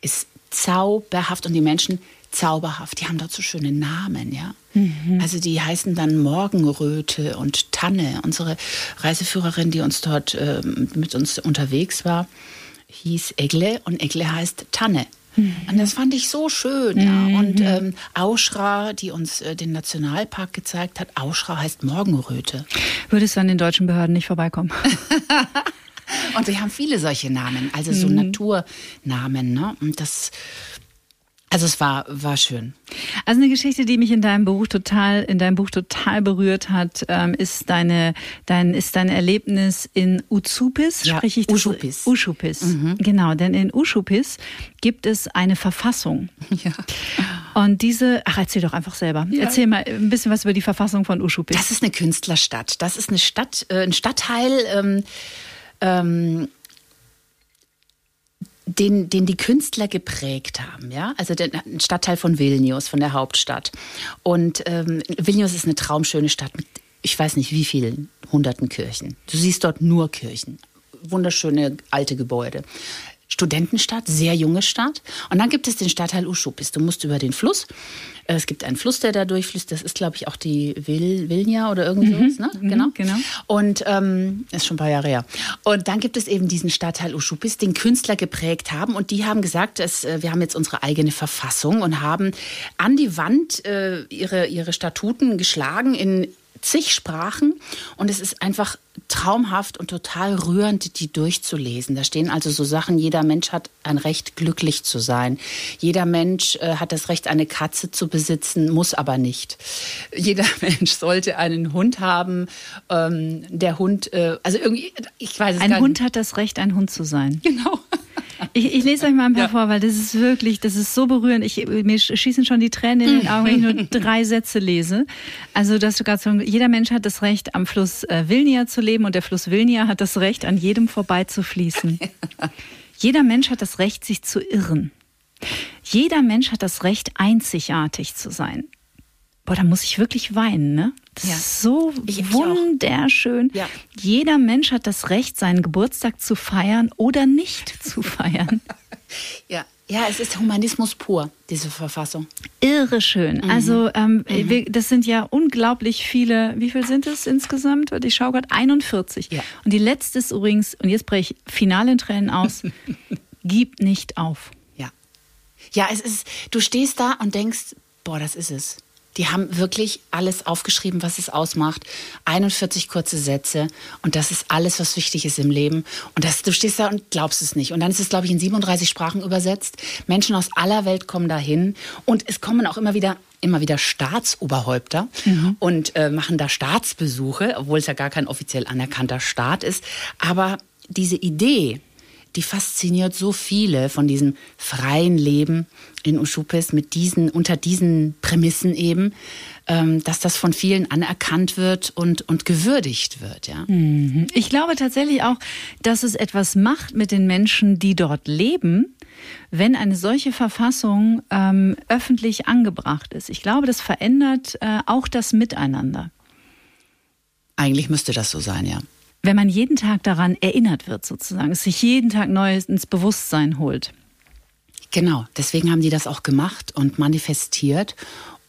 ist zauberhaft und die Menschen zauberhaft. Die haben dort so schöne Namen, ja. Mhm. Also die heißen dann Morgenröte und Tanne. Unsere Reiseführerin, die uns dort äh, mit uns unterwegs war, hieß Egle und Egle heißt Tanne. Mhm. Und das fand ich so schön. Ja. Mhm. Und ähm, Auschra, die uns äh, den Nationalpark gezeigt hat, Auschra heißt Morgenröte. Würdest du an den deutschen Behörden nicht vorbeikommen? und wir haben viele solche Namen, also so mhm. Naturnamen. Ne? Und das also es war, war schön. Also eine Geschichte, die mich in deinem Buch total, in deinem Buch total berührt hat, ähm, ist deine, dein, ist dein Erlebnis in Uzupis, ja, spreche ich das? Uschupis. Uschupis. Mhm. Genau, denn in Uschupis gibt es eine Verfassung. Ja. Und diese, ach, erzähl doch einfach selber. Ja. Erzähl mal ein bisschen was über die Verfassung von Uschupis. Das ist eine Künstlerstadt. Das ist eine Stadt, äh, ein Stadtteil, ähm, ähm, den, den die Künstler geprägt haben, ja, also der Stadtteil von Vilnius, von der Hauptstadt. Und ähm, Vilnius ist eine traumschöne Stadt mit, ich weiß nicht wie vielen hunderten Kirchen. Du siehst dort nur Kirchen, wunderschöne alte Gebäude. Studentenstadt, sehr junge Stadt. Und dann gibt es den Stadtteil Uschupis. Du musst über den Fluss. Äh, es gibt einen Fluss, der da durchfließt. Das ist, glaube ich, auch die Vil Vilnia oder irgendwie mhm. sowas. Ne? Mhm, genau. genau. Und ähm, ist schon ein paar Jahre her. Und dann gibt es eben diesen Stadtteil Uschupis, den Künstler geprägt haben. Und die haben gesagt, dass, äh, wir haben jetzt unsere eigene Verfassung und haben an die Wand äh, ihre, ihre Statuten geschlagen in zig Sprachen und es ist einfach traumhaft und total rührend, die durchzulesen. Da stehen also so Sachen, jeder Mensch hat ein Recht, glücklich zu sein. Jeder Mensch äh, hat das Recht, eine Katze zu besitzen, muss aber nicht. Jeder Mensch sollte einen Hund haben. Ähm, der Hund, äh, also irgendwie, ich weiß es ein gar nicht. Ein Hund hat das Recht, ein Hund zu sein. Genau. Ich, ich, lese euch mal ein paar ja. vor, weil das ist wirklich, das ist so berührend. Ich, mir schießen schon die Tränen in den Augen, wenn ich nur drei Sätze lese. Also, dass du gerade so, jeder Mensch hat das Recht, am Fluss äh, Vilnia zu leben und der Fluss Vilnia hat das Recht, an jedem vorbei zu fließen. Jeder Mensch hat das Recht, sich zu irren. Jeder Mensch hat das Recht, einzigartig zu sein. Boah, da muss ich wirklich weinen, ne? Das ja. ist so ich, wunderschön. Ja. Jeder Mensch hat das Recht, seinen Geburtstag zu feiern oder nicht zu feiern. ja. Ja, es ist Humanismus pur, diese Verfassung. Irre schön. Mhm. Also ähm, mhm. wir, das sind ja unglaublich viele, wie viel sind es insgesamt? Ich schaue gerade, 41. Ja. Und die letzte ist übrigens, und jetzt breche ich final in Tränen aus, gib nicht auf. Ja. Ja, es ist, du stehst da und denkst, boah, das ist es. Die haben wirklich alles aufgeschrieben, was es ausmacht. 41 kurze Sätze. Und das ist alles, was wichtig ist im Leben. Und das, du stehst da und glaubst es nicht. Und dann ist es, glaube ich, in 37 Sprachen übersetzt. Menschen aus aller Welt kommen dahin. Und es kommen auch immer wieder immer wieder Staatsoberhäupter mhm. und äh, machen da Staatsbesuche, obwohl es ja gar kein offiziell anerkannter Staat ist. Aber diese Idee, die fasziniert so viele von diesem freien Leben in Uschupis mit diesen, unter diesen Prämissen eben, ähm, dass das von vielen anerkannt wird und, und gewürdigt wird. Ja. Mhm. Ich glaube tatsächlich auch, dass es etwas macht mit den Menschen, die dort leben, wenn eine solche Verfassung ähm, öffentlich angebracht ist. Ich glaube, das verändert äh, auch das Miteinander. Eigentlich müsste das so sein, ja wenn man jeden Tag daran erinnert wird, sozusagen, es sich jeden Tag neu ins Bewusstsein holt. Genau, deswegen haben die das auch gemacht und manifestiert.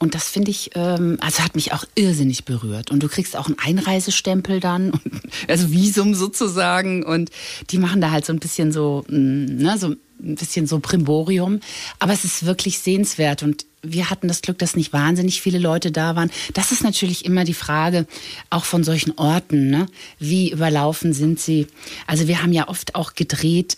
Und das finde ich, ähm, also hat mich auch irrsinnig berührt. Und du kriegst auch einen Einreisestempel dann, also Visum sozusagen. Und die machen da halt so ein bisschen so, mm, ne, so ein bisschen so Primborium. Aber es ist wirklich sehenswert. Und wir hatten das Glück, dass nicht wahnsinnig viele Leute da waren. Das ist natürlich immer die Frage auch von solchen Orten. Ne? Wie überlaufen sind sie? Also wir haben ja oft auch gedreht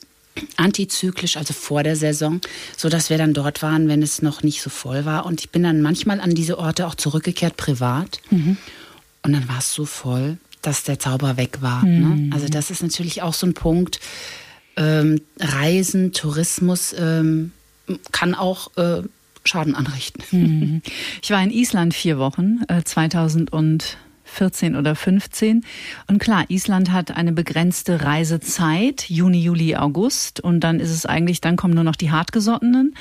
antizyklisch, also vor der Saison, so dass wir dann dort waren, wenn es noch nicht so voll war. Und ich bin dann manchmal an diese Orte auch zurückgekehrt privat. Mhm. Und dann war es so voll, dass der Zauber weg war. Ne? Mhm. Ne? Also das ist natürlich auch so ein Punkt. Ähm, Reisen, Tourismus ähm, kann auch äh, Schaden anrichten. Mhm. Ich war in Island vier Wochen, äh, 2014 oder 15. Und klar, Island hat eine begrenzte Reisezeit, Juni, Juli, August. Und dann ist es eigentlich, dann kommen nur noch die Hartgesottenen.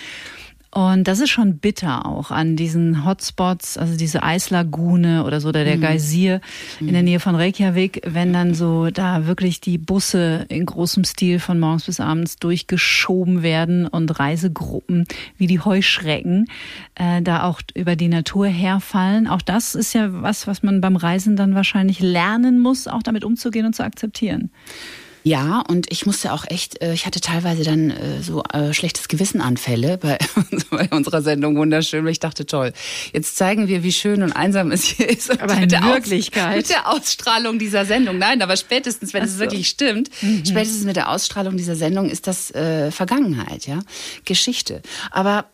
Und das ist schon bitter auch an diesen Hotspots, also diese Eislagune oder so, oder der mhm. Geysir mhm. in der Nähe von Reykjavik, wenn dann so da wirklich die Busse in großem Stil von morgens bis abends durchgeschoben werden und Reisegruppen wie die Heuschrecken äh, da auch über die Natur herfallen. Auch das ist ja was, was man beim Reisen dann wahrscheinlich lernen muss, auch damit umzugehen und zu akzeptieren. Ja, und ich musste auch echt, äh, ich hatte teilweise dann äh, so äh, schlechtes Gewissenanfälle bei, bei unserer Sendung wunderschön, weil ich dachte, toll, jetzt zeigen wir, wie schön und einsam es hier ist. Aber in Wirklichkeit. mit der Ausstrahlung dieser Sendung. Nein, aber spätestens, wenn so. es wirklich stimmt, mhm. spätestens mit der Ausstrahlung dieser Sendung ist das äh, Vergangenheit, ja, Geschichte. Aber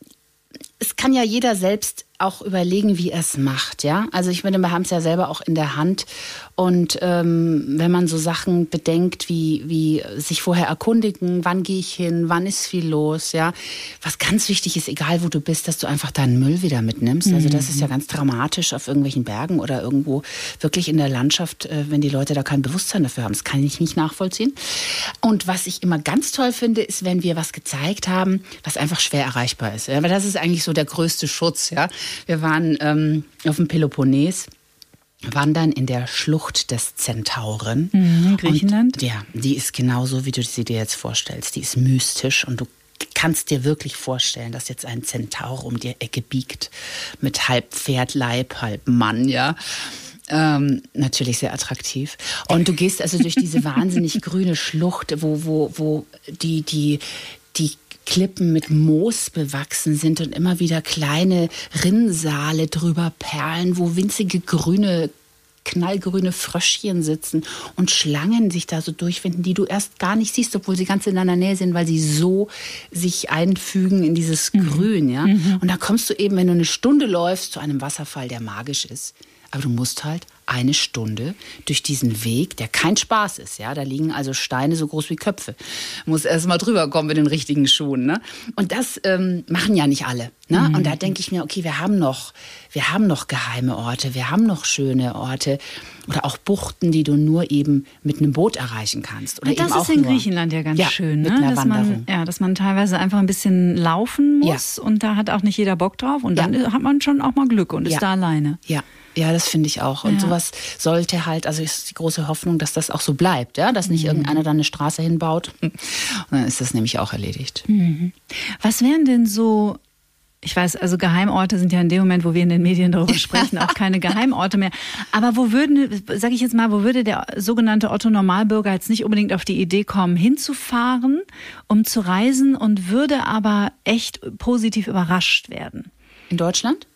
es kann ja jeder selbst auch überlegen, wie er es macht, ja. Also ich meine, wir haben es ja selber auch in der Hand. Und ähm, wenn man so Sachen bedenkt, wie, wie sich vorher erkundigen, wann gehe ich hin, wann ist viel los, ja. Was ganz wichtig ist, egal wo du bist, dass du einfach deinen Müll wieder mitnimmst. Also das ist ja mhm. ganz dramatisch auf irgendwelchen Bergen oder irgendwo wirklich in der Landschaft, äh, wenn die Leute da kein Bewusstsein dafür haben. Das kann ich nicht nachvollziehen. Und was ich immer ganz toll finde, ist, wenn wir was gezeigt haben, was einfach schwer erreichbar ist. Ja? Weil das ist eigentlich so der größte Schutz, ja. Wir waren ähm, auf dem Peloponnes wandern in der Schlucht des Zentauren. Mhm, Griechenland? Und, ja, die ist genauso, wie du sie dir jetzt vorstellst. Die ist mystisch und du kannst dir wirklich vorstellen, dass jetzt ein Zentaur um die Ecke biegt mit halb Pferd, Leib, halb Mann, ja. Ähm, natürlich sehr attraktiv. Und du gehst also durch diese wahnsinnig grüne Schlucht, wo, wo, wo die, die, die Klippen mit Moos bewachsen sind und immer wieder kleine Rinnsale drüber perlen, wo winzige grüne knallgrüne Fröschchen sitzen und Schlangen sich da so durchfinden, die du erst gar nicht siehst, obwohl sie ganz in deiner Nähe sind, weil sie so sich einfügen in dieses mhm. Grün, ja. Mhm. Und da kommst du eben, wenn du eine Stunde läufst, zu einem Wasserfall, der magisch ist. Aber du musst halt eine Stunde durch diesen Weg, der kein Spaß ist. Ja, da liegen also Steine so groß wie Köpfe. Muss erst mal drüber kommen mit den richtigen Schuhen. Ne? Und das ähm, machen ja nicht alle. Ne? Mhm. Und da denke ich mir, okay, wir haben noch, wir haben noch geheime Orte, wir haben noch schöne Orte oder auch Buchten, die du nur eben mit einem Boot erreichen kannst. Oder Und das ist in Griechenland ja ganz ja, schön, ne? dass man, ja, dass man teilweise einfach ein bisschen laufen muss ja. und da hat auch nicht jeder Bock drauf und dann ja. hat man schon auch mal Glück und ist da alleine. Ja, ja, das finde ich auch. Und ja. sowas sollte halt, also ist die große Hoffnung, dass das auch so bleibt, ja, dass nicht mhm. irgendeiner da eine Straße hinbaut. Und dann ist das nämlich auch erledigt. Mhm. Was wären denn so ich weiß, also Geheimorte sind ja in dem Moment, wo wir in den Medien darüber sprechen, auch keine Geheimorte mehr. Aber wo würden, sage ich jetzt mal, wo würde der sogenannte Otto Normalbürger jetzt nicht unbedingt auf die Idee kommen, hinzufahren, um zu reisen und würde aber echt positiv überrascht werden? In Deutschland?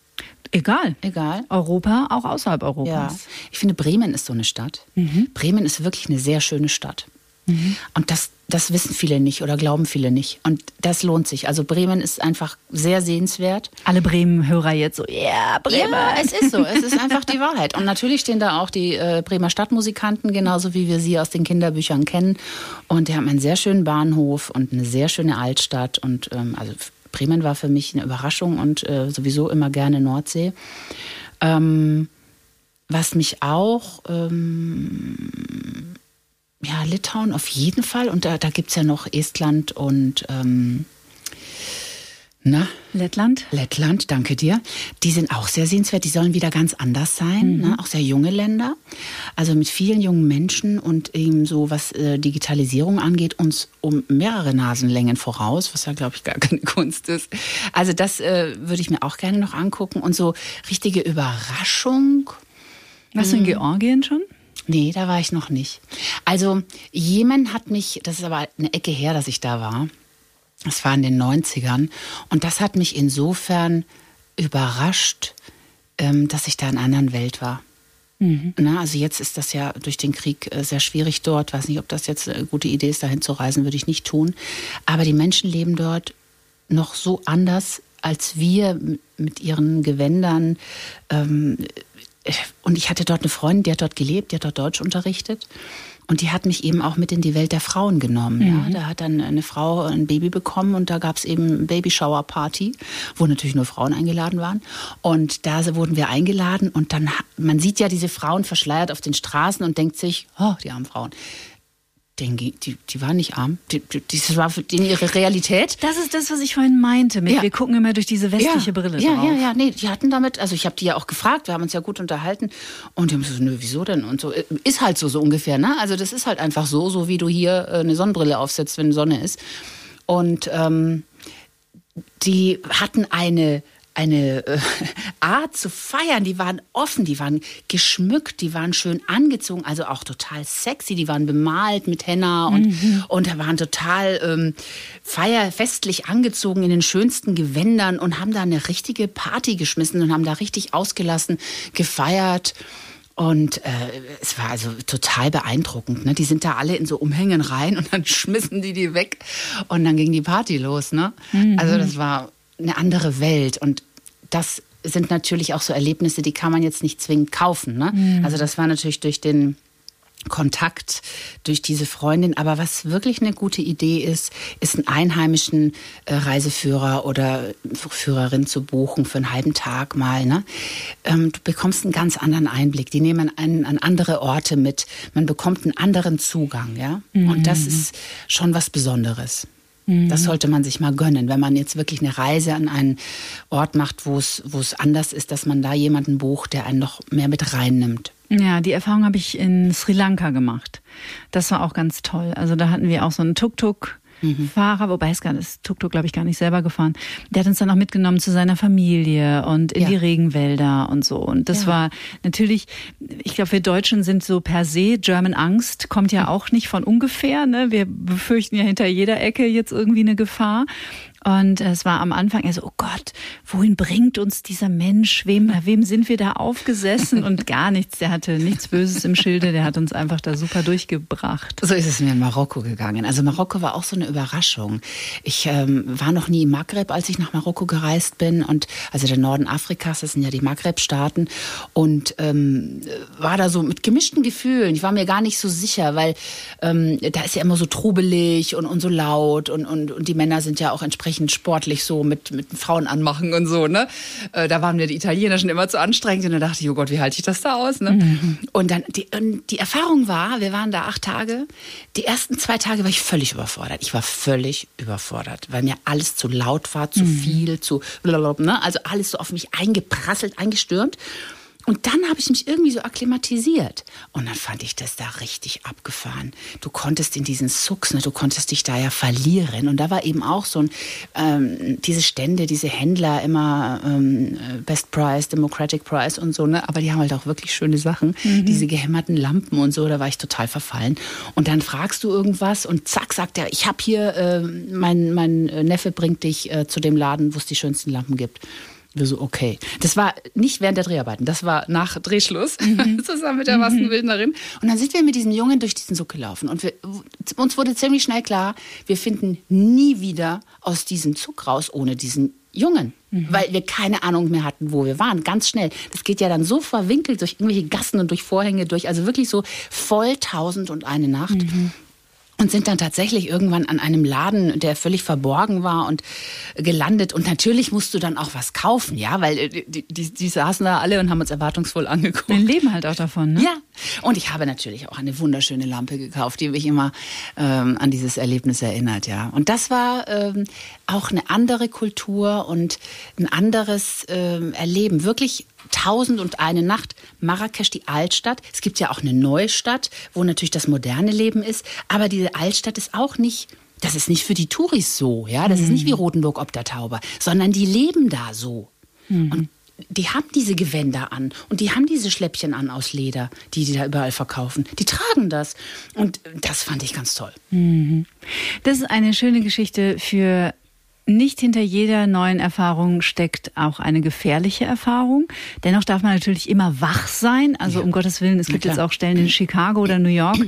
Egal. Egal. Europa, auch außerhalb Europas. Ja. Ich finde, Bremen ist so eine Stadt. Mhm. Bremen ist wirklich eine sehr schöne Stadt. Mhm. Und das, das wissen viele nicht oder glauben viele nicht. Und das lohnt sich. Also Bremen ist einfach sehr sehenswert. Alle Bremen-Hörer jetzt so, ja, yeah, Bremen. Ja, es ist so. Es ist einfach die Wahrheit. Und natürlich stehen da auch die äh, Bremer Stadtmusikanten, genauso wie wir sie aus den Kinderbüchern kennen. Und die haben einen sehr schönen Bahnhof und eine sehr schöne Altstadt. Und ähm, also Bremen war für mich eine Überraschung und äh, sowieso immer gerne Nordsee. Ähm, was mich auch, ähm, ja, Litauen auf jeden Fall. Und da, da gibt es ja noch Estland und ähm, Na? Lettland? Lettland, danke dir. Die sind auch sehr sehenswert. Die sollen wieder ganz anders sein. Mhm. Ne? Auch sehr junge Länder. Also mit vielen jungen Menschen und eben so, was äh, Digitalisierung angeht, uns um mehrere Nasenlängen voraus, was ja, glaube ich, gar keine Kunst ist. Also das äh, würde ich mir auch gerne noch angucken. Und so richtige Überraschung. Warst du in hm. Georgien schon? Nee, da war ich noch nicht. Also Jemen hat mich, das ist aber eine Ecke her, dass ich da war. Das war in den 90ern. Und das hat mich insofern überrascht, ähm, dass ich da in einer anderen Welt war. Mhm. Na, also jetzt ist das ja durch den Krieg äh, sehr schwierig dort. Weiß nicht, ob das jetzt eine gute Idee ist, dahin zu reisen, würde ich nicht tun. Aber die Menschen leben dort noch so anders als wir mit ihren Gewändern. Ähm, und ich hatte dort eine Freundin, die hat dort gelebt, die hat dort Deutsch unterrichtet. Und die hat mich eben auch mit in die Welt der Frauen genommen. Mhm. Ja. Da hat dann eine Frau ein Baby bekommen und da gab es eben Babyshower-Party, wo natürlich nur Frauen eingeladen waren. Und da wurden wir eingeladen und dann, man sieht ja diese Frauen verschleiert auf den Straßen und denkt sich, oh, die armen Frauen denen, die, die waren nicht arm. Die, die, das war für denen ihre Realität. Das ist das, was ich vorhin meinte. Mit, ja. Wir gucken immer durch diese westliche ja. Brille ja, drauf. Ja, ja, nee, die hatten damit, also ich habe die ja auch gefragt, wir haben uns ja gut unterhalten. Und die haben so, nö, wieso denn? Und so, ist halt so, so ungefähr, ne? Also das ist halt einfach so, so wie du hier äh, eine Sonnenbrille aufsetzt, wenn Sonne ist. Und ähm, die hatten eine eine äh, Art zu feiern. Die waren offen, die waren geschmückt, die waren schön angezogen, also auch total sexy. Die waren bemalt mit Henna und, mhm. und waren total ähm, feierfestlich angezogen in den schönsten Gewändern und haben da eine richtige Party geschmissen und haben da richtig ausgelassen gefeiert. Und äh, es war also total beeindruckend. Ne? Die sind da alle in so Umhängen rein und dann schmissen die die weg und dann ging die Party los. Ne? Mhm. Also das war eine andere Welt. Und das sind natürlich auch so Erlebnisse, die kann man jetzt nicht zwingend kaufen. Ne? Mhm. Also das war natürlich durch den Kontakt durch diese Freundin. Aber was wirklich eine gute Idee ist, ist einen einheimischen äh, Reiseführer oder Führerin zu buchen für einen halben Tag mal. Ne? Ähm, du bekommst einen ganz anderen Einblick. Die nehmen einen an andere Orte mit. Man bekommt einen anderen Zugang. Ja? Mhm. Und das ist schon was Besonderes. Das sollte man sich mal gönnen, wenn man jetzt wirklich eine Reise an einen Ort macht, wo es, wo es anders ist, dass man da jemanden bucht, der einen noch mehr mit reinnimmt. Ja, die Erfahrung habe ich in Sri Lanka gemacht. Das war auch ganz toll. Also da hatten wir auch so einen Tuk-Tuk mhm. Fahrer, wobei es gar nicht, Tuk-Tuk, glaube ich, gar nicht selber gefahren. Der hat uns dann auch mitgenommen zu seiner Familie und in ja. die Regenwälder und so. Und das ja. war natürlich, ich glaube, wir Deutschen sind so per se, German Angst kommt ja auch nicht von ungefähr. Ne? Wir befürchten ja hinter jeder Ecke jetzt irgendwie eine Gefahr. Und es war am Anfang er so, oh Gott, wohin bringt uns dieser Mensch? Wem, wem sind wir da aufgesessen? Und gar nichts. Der hatte nichts Böses im Schilde. Der hat uns einfach da super durchgebracht. So ist es mir in Marokko gegangen. Also Marokko war auch so eine Überraschung. Ich ähm, war noch nie im Maghreb, als ich nach Marokko gereist bin. Und also der Norden Afrikas, das sind ja die Maghreb-Staaten. Und ähm, war da so mit gemischten Gefühlen. Ich war mir gar nicht so sicher, weil ähm, da ist ja immer so trubelig und, und so laut und, und, und die Männer sind ja auch entsprechend entsprechend sportlich so mit, mit Frauen anmachen und so, ne? Äh, da waren mir die Italiener schon immer zu anstrengend und dann dachte ich, oh Gott, wie halte ich das da aus, ne? Mhm. Und dann, die, und die Erfahrung war, wir waren da acht Tage. Die ersten zwei Tage war ich völlig überfordert. Ich war völlig überfordert, weil mir alles zu laut war, zu mhm. viel, zu, ne? Also alles so auf mich eingeprasselt, eingestürmt. Und dann habe ich mich irgendwie so akklimatisiert. Und dann fand ich das da richtig abgefahren. Du konntest in diesen Sucks, ne, du konntest dich da ja verlieren. Und da war eben auch so ein, ähm, diese Stände, diese Händler immer ähm, Best Price, Democratic Price und so, ne? Aber die haben halt auch wirklich schöne Sachen. Mhm. Diese gehämmerten Lampen und so, da war ich total verfallen. Und dann fragst du irgendwas und zack, sagt er, ich habe hier, äh, mein, mein Neffe bringt dich äh, zu dem Laden, wo es die schönsten Lampen gibt. Wir so, okay. Das war nicht während der Dreharbeiten, das war nach Drehschluss, mhm. zusammen mit der mhm. Maskenbildnerin. Und dann sind wir mit diesem Jungen durch diesen Suck gelaufen. Und wir, uns wurde ziemlich schnell klar, wir finden nie wieder aus diesem Zug raus ohne diesen Jungen. Mhm. Weil wir keine Ahnung mehr hatten, wo wir waren. Ganz schnell. Das geht ja dann so verwinkelt durch irgendwelche Gassen und durch Vorhänge durch. Also wirklich so voll tausend und eine Nacht. Mhm. Und sind dann tatsächlich irgendwann an einem Laden, der völlig verborgen war und gelandet. Und natürlich musst du dann auch was kaufen, ja, weil äh, die, die, die saßen da alle und haben uns erwartungsvoll angeguckt. Wir leben halt auch davon, ne? Ja. Und ich habe natürlich auch eine wunderschöne Lampe gekauft, die mich immer ähm, an dieses Erlebnis erinnert, ja. Und das war ähm, auch eine andere Kultur und ein anderes ähm, Erleben. Wirklich Tausend und eine Nacht, Marrakesch, die Altstadt. Es gibt ja auch eine Neustadt, wo natürlich das moderne Leben ist. Aber diese Altstadt ist auch nicht, das ist nicht für die Touris so, ja. Das mhm. ist nicht wie Rotenburg ob der Tauber, sondern die leben da so. Mhm. Und die haben diese Gewänder an und die haben diese Schläppchen an aus Leder, die die da überall verkaufen. Die tragen das. Und das fand ich ganz toll. Mhm. Das ist eine schöne Geschichte für nicht hinter jeder neuen Erfahrung steckt auch eine gefährliche Erfahrung. Dennoch darf man natürlich immer wach sein. Also ja. um Gottes Willen, es gibt jetzt auch Stellen in Chicago oder New York,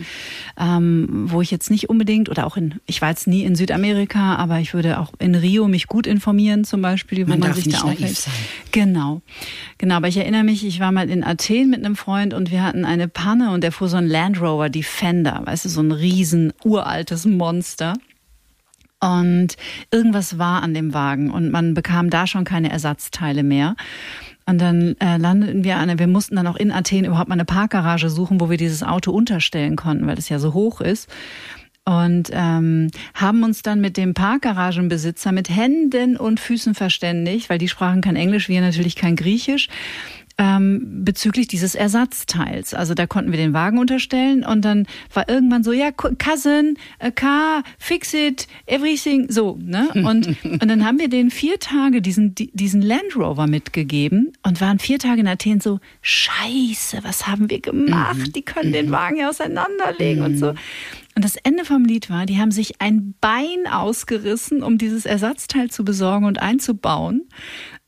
ähm, wo ich jetzt nicht unbedingt oder auch in, ich war jetzt nie in Südamerika, aber ich würde auch in Rio mich gut informieren, zum Beispiel, wo man, man sich da aufhält. Genau, genau. Aber ich erinnere mich, ich war mal in Athen mit einem Freund und wir hatten eine Panne und der fuhr so ein Land Rover Defender, weißt du, so ein riesen uraltes Monster. Und irgendwas war an dem Wagen und man bekam da schon keine Ersatzteile mehr. Und dann äh, landeten wir an, wir mussten dann auch in Athen überhaupt mal eine Parkgarage suchen, wo wir dieses Auto unterstellen konnten, weil es ja so hoch ist. Und ähm, haben uns dann mit dem Parkgaragenbesitzer mit Händen und Füßen verständigt, weil die sprachen kein Englisch, wir natürlich kein Griechisch ähm, bezüglich dieses Ersatzteils. Also da konnten wir den Wagen unterstellen und dann war irgendwann so, ja, Cousin, a car, fix it, everything, so, ne? Und, und dann haben wir den vier Tage diesen, diesen Land Rover mitgegeben und waren vier Tage in Athen so, scheiße, was haben wir gemacht? Mhm. Die können den mhm. Wagen ja auseinanderlegen und so. Mhm. Und das Ende vom Lied war, die haben sich ein Bein ausgerissen, um dieses Ersatzteil zu besorgen und einzubauen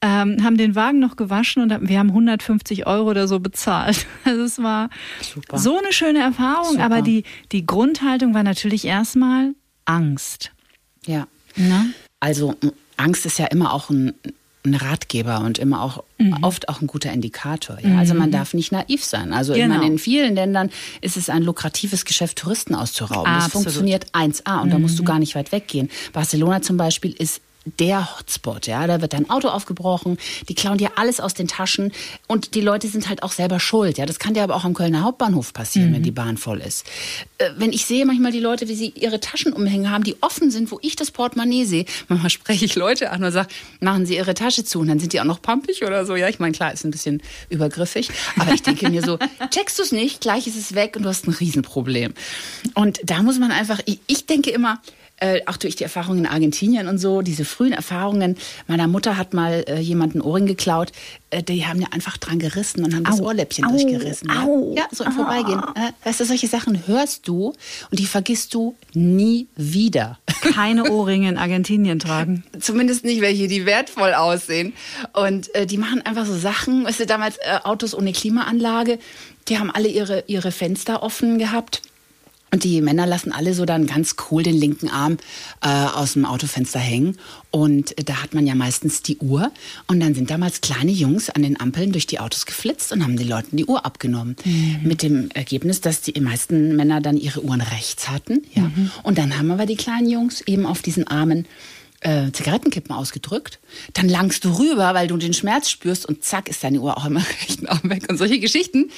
ähm, haben den Wagen noch gewaschen und wir haben 150 Euro oder so bezahlt. Also es war Super. so eine schöne Erfahrung, Super. aber die, die Grundhaltung war natürlich erstmal Angst. Ja. Na? Also Angst ist ja immer auch ein, ein Ratgeber und immer auch mhm. oft auch ein guter Indikator. Ja? Mhm. Also man darf nicht naiv sein. Also genau. meine, in vielen Ländern ist es ein lukratives Geschäft, Touristen auszurauben. Absolut. Das funktioniert 1A und mhm. da musst du mhm. gar nicht weit weggehen. Barcelona zum Beispiel ist der Hotspot, ja. Da wird dein Auto aufgebrochen, die klauen dir alles aus den Taschen und die Leute sind halt auch selber schuld, ja. Das kann dir aber auch am Kölner Hauptbahnhof passieren, mhm. wenn die Bahn voll ist. Äh, wenn ich sehe manchmal die Leute, wie sie ihre Taschenumhänge haben, die offen sind, wo ich das Portemonnaie sehe, manchmal spreche ich Leute an und sage, machen Sie Ihre Tasche zu und dann sind die auch noch pampig oder so. Ja, ich meine, klar, ist ein bisschen übergriffig, aber ich denke mir so, checkst du es nicht, gleich ist es weg und du hast ein Riesenproblem. Und da muss man einfach, ich, ich denke immer, äh, auch durch die Erfahrungen in Argentinien und so, diese frühen Erfahrungen. Meiner Mutter hat mal äh, jemanden Ohrring geklaut. Äh, die haben ja einfach dran gerissen und haben au, das Ohrläppchen au, durchgerissen. Au, ja? ja, so im Vorbeigehen. Äh, weißt du, solche Sachen hörst du und die vergisst du nie wieder. Keine Ohrringe in Argentinien tragen. Zumindest nicht welche, die wertvoll aussehen. Und äh, die machen einfach so Sachen. Weißt du, damals äh, Autos ohne Klimaanlage, die haben alle ihre, ihre Fenster offen gehabt und die Männer lassen alle so dann ganz cool den linken Arm äh, aus dem Autofenster hängen. Und da hat man ja meistens die Uhr. Und dann sind damals kleine Jungs an den Ampeln durch die Autos geflitzt und haben den Leuten die Uhr abgenommen. Mhm. Mit dem Ergebnis, dass die meisten Männer dann ihre Uhren rechts hatten. Ja. Mhm. Und dann haben aber die kleinen Jungs eben auf diesen Armen äh, Zigarettenkippen ausgedrückt. Dann langst du rüber, weil du den Schmerz spürst und zack ist deine Uhr auch immer rechten Arm weg. Und solche Geschichten,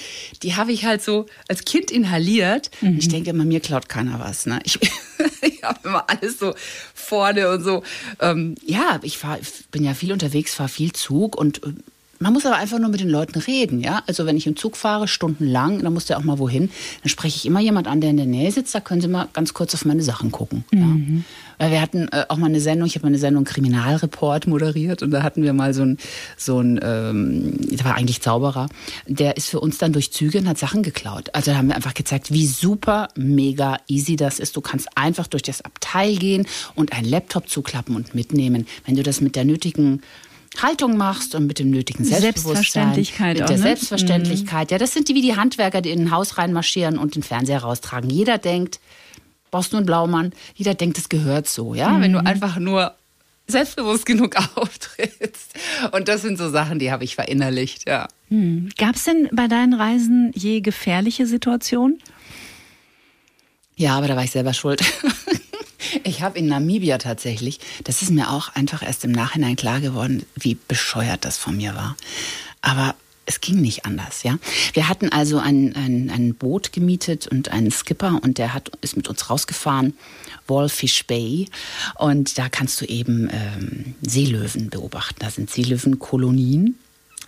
die habe ich halt so als Kind inhaliert. Mhm. Ich denke immer, mir klaut keiner was. Ne? Ich, ich habe immer alles so vorne und so. Ähm, ja, ich fahr, bin ja viel unterwegs, fahre viel Zug und äh, man muss aber einfach nur mit den Leuten reden, ja. Also wenn ich im Zug fahre, stundenlang, dann muss der auch mal wohin, dann spreche ich immer jemand an, der in der Nähe sitzt, da können Sie mal ganz kurz auf meine Sachen gucken. Mhm. Ja. Wir hatten äh, auch mal eine Sendung, ich habe mal eine Sendung Kriminalreport moderiert und da hatten wir mal so ein, so ein ähm, der war eigentlich Zauberer, der ist für uns dann durch Züge und hat Sachen geklaut. Also da haben wir einfach gezeigt, wie super, mega easy das ist. Du kannst einfach durch das Abteil gehen und einen Laptop zuklappen und mitnehmen. Wenn du das mit der nötigen Haltung machst und mit dem nötigen Selbstbewusstsein, Selbstverständlichkeit mit der auch, ne? Selbstverständlichkeit. Ja, das sind die wie die Handwerker, die in ein Haus reinmarschieren und den Fernseher raustragen. Jeder denkt, brauchst nur einen Blaumann. Jeder denkt, es gehört so. Ja, mhm. wenn du einfach nur selbstbewusst genug auftrittst. Und das sind so Sachen, die habe ich verinnerlicht. Ja. Mhm. Gab es denn bei deinen Reisen je gefährliche Situationen? Ja, aber da war ich selber schuld. Ich habe in Namibia tatsächlich, das ist mir auch einfach erst im Nachhinein klar geworden, wie bescheuert das von mir war. Aber es ging nicht anders, ja. Wir hatten also ein, ein, ein Boot gemietet und einen Skipper und der hat, ist mit uns rausgefahren, Wallfish Bay. Und da kannst du eben ähm, Seelöwen beobachten. Da sind Seelöwenkolonien.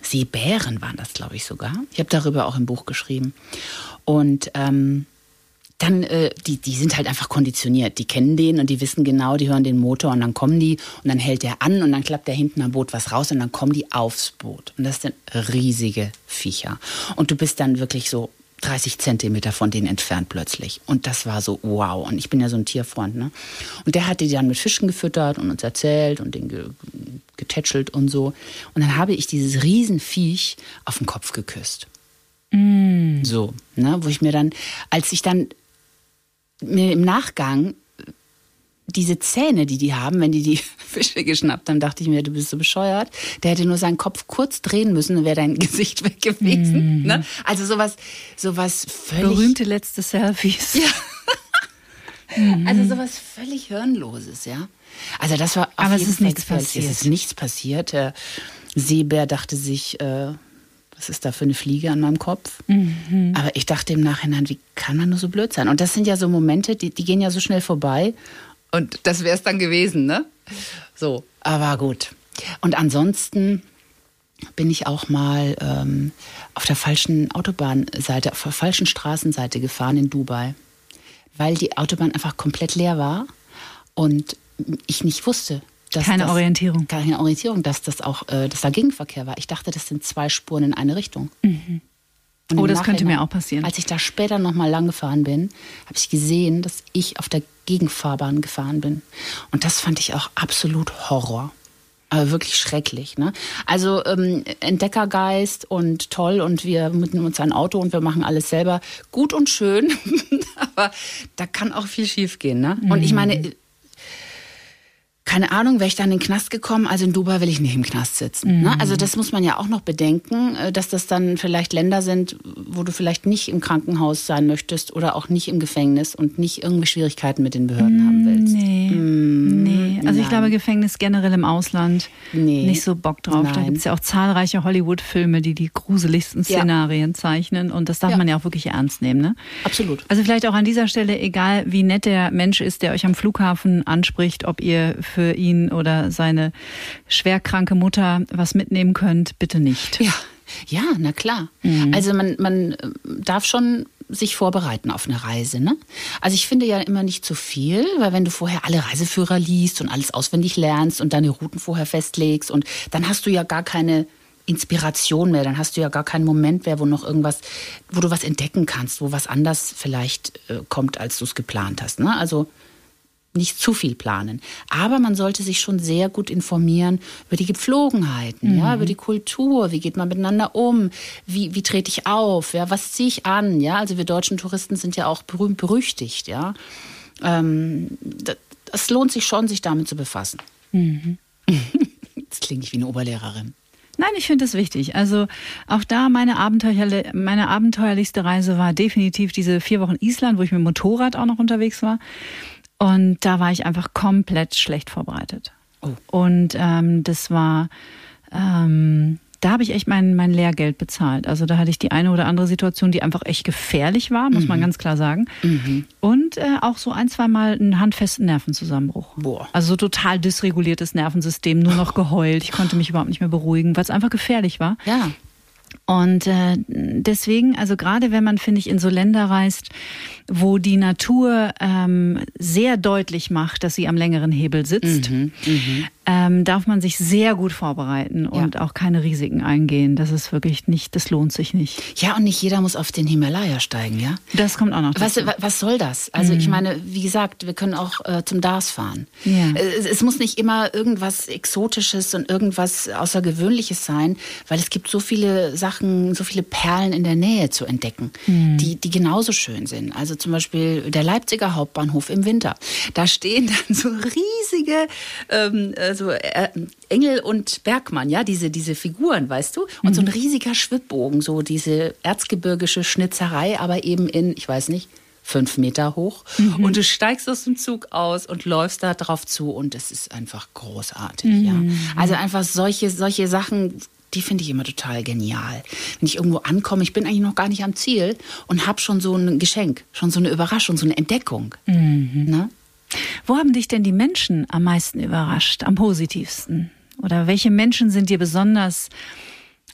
Seebären waren das, glaube ich, sogar. Ich habe darüber auch im Buch geschrieben. Und ähm, dann, äh, die, die sind halt einfach konditioniert. Die kennen den und die wissen genau, die hören den Motor und dann kommen die und dann hält der an und dann klappt der hinten am Boot was raus und dann kommen die aufs Boot. Und das sind riesige Viecher. Und du bist dann wirklich so 30 Zentimeter von denen entfernt plötzlich. Und das war so wow. Und ich bin ja so ein Tierfreund, ne? Und der hat die dann mit Fischen gefüttert und uns erzählt und den getätschelt und so. Und dann habe ich dieses Riesenviech auf den Kopf geküsst. Mm. So, ne? Wo ich mir dann, als ich dann mir im Nachgang diese Zähne, die die haben, wenn die die Fische geschnappt haben, dachte ich mir, du bist so bescheuert. Der hätte nur seinen Kopf kurz drehen müssen, dann wäre dein Gesicht weg gewesen. Mm. Ne? Also sowas, sowas völlig... Berühmte letzte Selfies. Ja. Also sowas völlig Hirnloses, ja. Also das war Aber es ist nichts passiert. Es ist nichts passiert. Der Seebär dachte sich... Äh, was ist da für eine Fliege an meinem Kopf? Mhm. Aber ich dachte im Nachhinein, wie kann man nur so blöd sein? Und das sind ja so Momente, die, die gehen ja so schnell vorbei. Und das wäre es dann gewesen, ne? So, aber gut. Und ansonsten bin ich auch mal ähm, auf der falschen Autobahnseite, auf der falschen Straßenseite gefahren in Dubai, weil die Autobahn einfach komplett leer war und ich nicht wusste, keine das, Orientierung. Keine Orientierung, dass das auch, äh, dass da Gegenverkehr war. Ich dachte, das sind zwei Spuren in eine Richtung. Mhm. Oh, das könnte mir auch passieren. Als ich da später nochmal lang gefahren bin, habe ich gesehen, dass ich auf der Gegenfahrbahn gefahren bin. Und das fand ich auch absolut Horror. Aber wirklich schrecklich. Ne? Also ähm, Entdeckergeist und toll und wir mitnehmen uns ein Auto und wir machen alles selber. Gut und schön, aber da kann auch viel schief gehen. Ne? Mhm. Und ich meine, keine Ahnung, wäre ich dann in den Knast gekommen. Also in Dubai will ich nicht im Knast sitzen. Mhm. Ne? Also das muss man ja auch noch bedenken, äh, dass das dann vielleicht Länder sind, wo du vielleicht nicht im Krankenhaus sein möchtest oder auch nicht im Gefängnis und nicht irgendwie Schwierigkeiten mit den Behörden mhm, haben willst. Nee. Mhm. Nee. Also Nein. ich glaube, Gefängnis generell im Ausland nee. nicht so Bock drauf. Nein. Da gibt es ja auch zahlreiche Hollywood-Filme, die die gruseligsten Szenarien ja. zeichnen. Und das darf ja. man ja auch wirklich ernst nehmen. Ne? Absolut. Also vielleicht auch an dieser Stelle, egal wie nett der Mensch ist, der euch am Flughafen anspricht, ob ihr für für ihn oder seine schwerkranke Mutter was mitnehmen könnt, bitte nicht. Ja, ja, na klar. Mhm. Also man, man äh, darf schon sich vorbereiten auf eine Reise. Ne? Also ich finde ja immer nicht zu viel, weil wenn du vorher alle Reiseführer liest und alles auswendig lernst und deine Routen vorher festlegst und dann hast du ja gar keine Inspiration mehr, dann hast du ja gar keinen Moment mehr, wo noch irgendwas, wo du was entdecken kannst, wo was anders vielleicht äh, kommt, als du es geplant hast. Ne? Also nicht zu viel planen. Aber man sollte sich schon sehr gut informieren über die Gepflogenheiten, mhm. ja, über die Kultur, wie geht man miteinander um, wie, wie trete ich auf, ja, was ziehe ich an, ja. Also wir deutschen Touristen sind ja auch berühmt berüchtigt, ja. Ähm, das, das, lohnt sich schon, sich damit zu befassen. Mhm. Jetzt klinge ich wie eine Oberlehrerin. Nein, ich finde das wichtig. Also auch da meine, Abenteuer, meine abenteuerlichste Reise war definitiv diese vier Wochen Island, wo ich mit dem Motorrad auch noch unterwegs war. Und da war ich einfach komplett schlecht vorbereitet. Oh. Und ähm, das war, ähm, da habe ich echt mein, mein Lehrgeld bezahlt. Also da hatte ich die eine oder andere Situation, die einfach echt gefährlich war, muss mhm. man ganz klar sagen. Mhm. Und äh, auch so ein, zwei Mal einen handfesten Nervenzusammenbruch. Boah. Also so total dysreguliertes Nervensystem, nur noch geheult. Ich konnte mich überhaupt nicht mehr beruhigen, weil es einfach gefährlich war. Ja. Und äh, deswegen, also gerade wenn man, finde ich, in so Länder reist, wo die Natur ähm, sehr deutlich macht, dass sie am längeren Hebel sitzt, mhm, mhm ähm, darf man sich sehr gut vorbereiten und ja. auch keine Risiken eingehen. Das ist wirklich nicht, das lohnt sich nicht. Ja, und nicht jeder muss auf den Himalaya steigen, ja? Das kommt auch noch dazu. Was, was soll das? Also mhm. ich meine, wie gesagt, wir können auch äh, zum Dars fahren. Ja. Es, es, muss nicht immer irgendwas Exotisches und irgendwas Außergewöhnliches sein, weil es gibt so viele Sachen, so viele Perlen in der Nähe zu entdecken, mhm. die, die genauso schön sind. Also zum Beispiel der Leipziger Hauptbahnhof im Winter. Da stehen dann so riesige ähm, äh, so äh, Engel und Bergmann, ja, diese, diese Figuren, weißt du? Und mhm. so ein mhm. riesiger Schwibbogen, so diese erzgebirgische Schnitzerei, aber eben in, ich weiß nicht, fünf Meter hoch. Mhm. Und du steigst aus dem Zug aus und läufst da drauf zu und es ist einfach großartig. Mhm. Ja. Also einfach solche, solche Sachen, die finde ich immer total genial. Wenn ich irgendwo ankomme, ich bin eigentlich noch gar nicht am Ziel und habe schon so ein Geschenk, schon so eine Überraschung, so eine Entdeckung. Mhm. Ne? Wo haben dich denn die Menschen am meisten überrascht, am positivsten? Oder welche Menschen sind dir besonders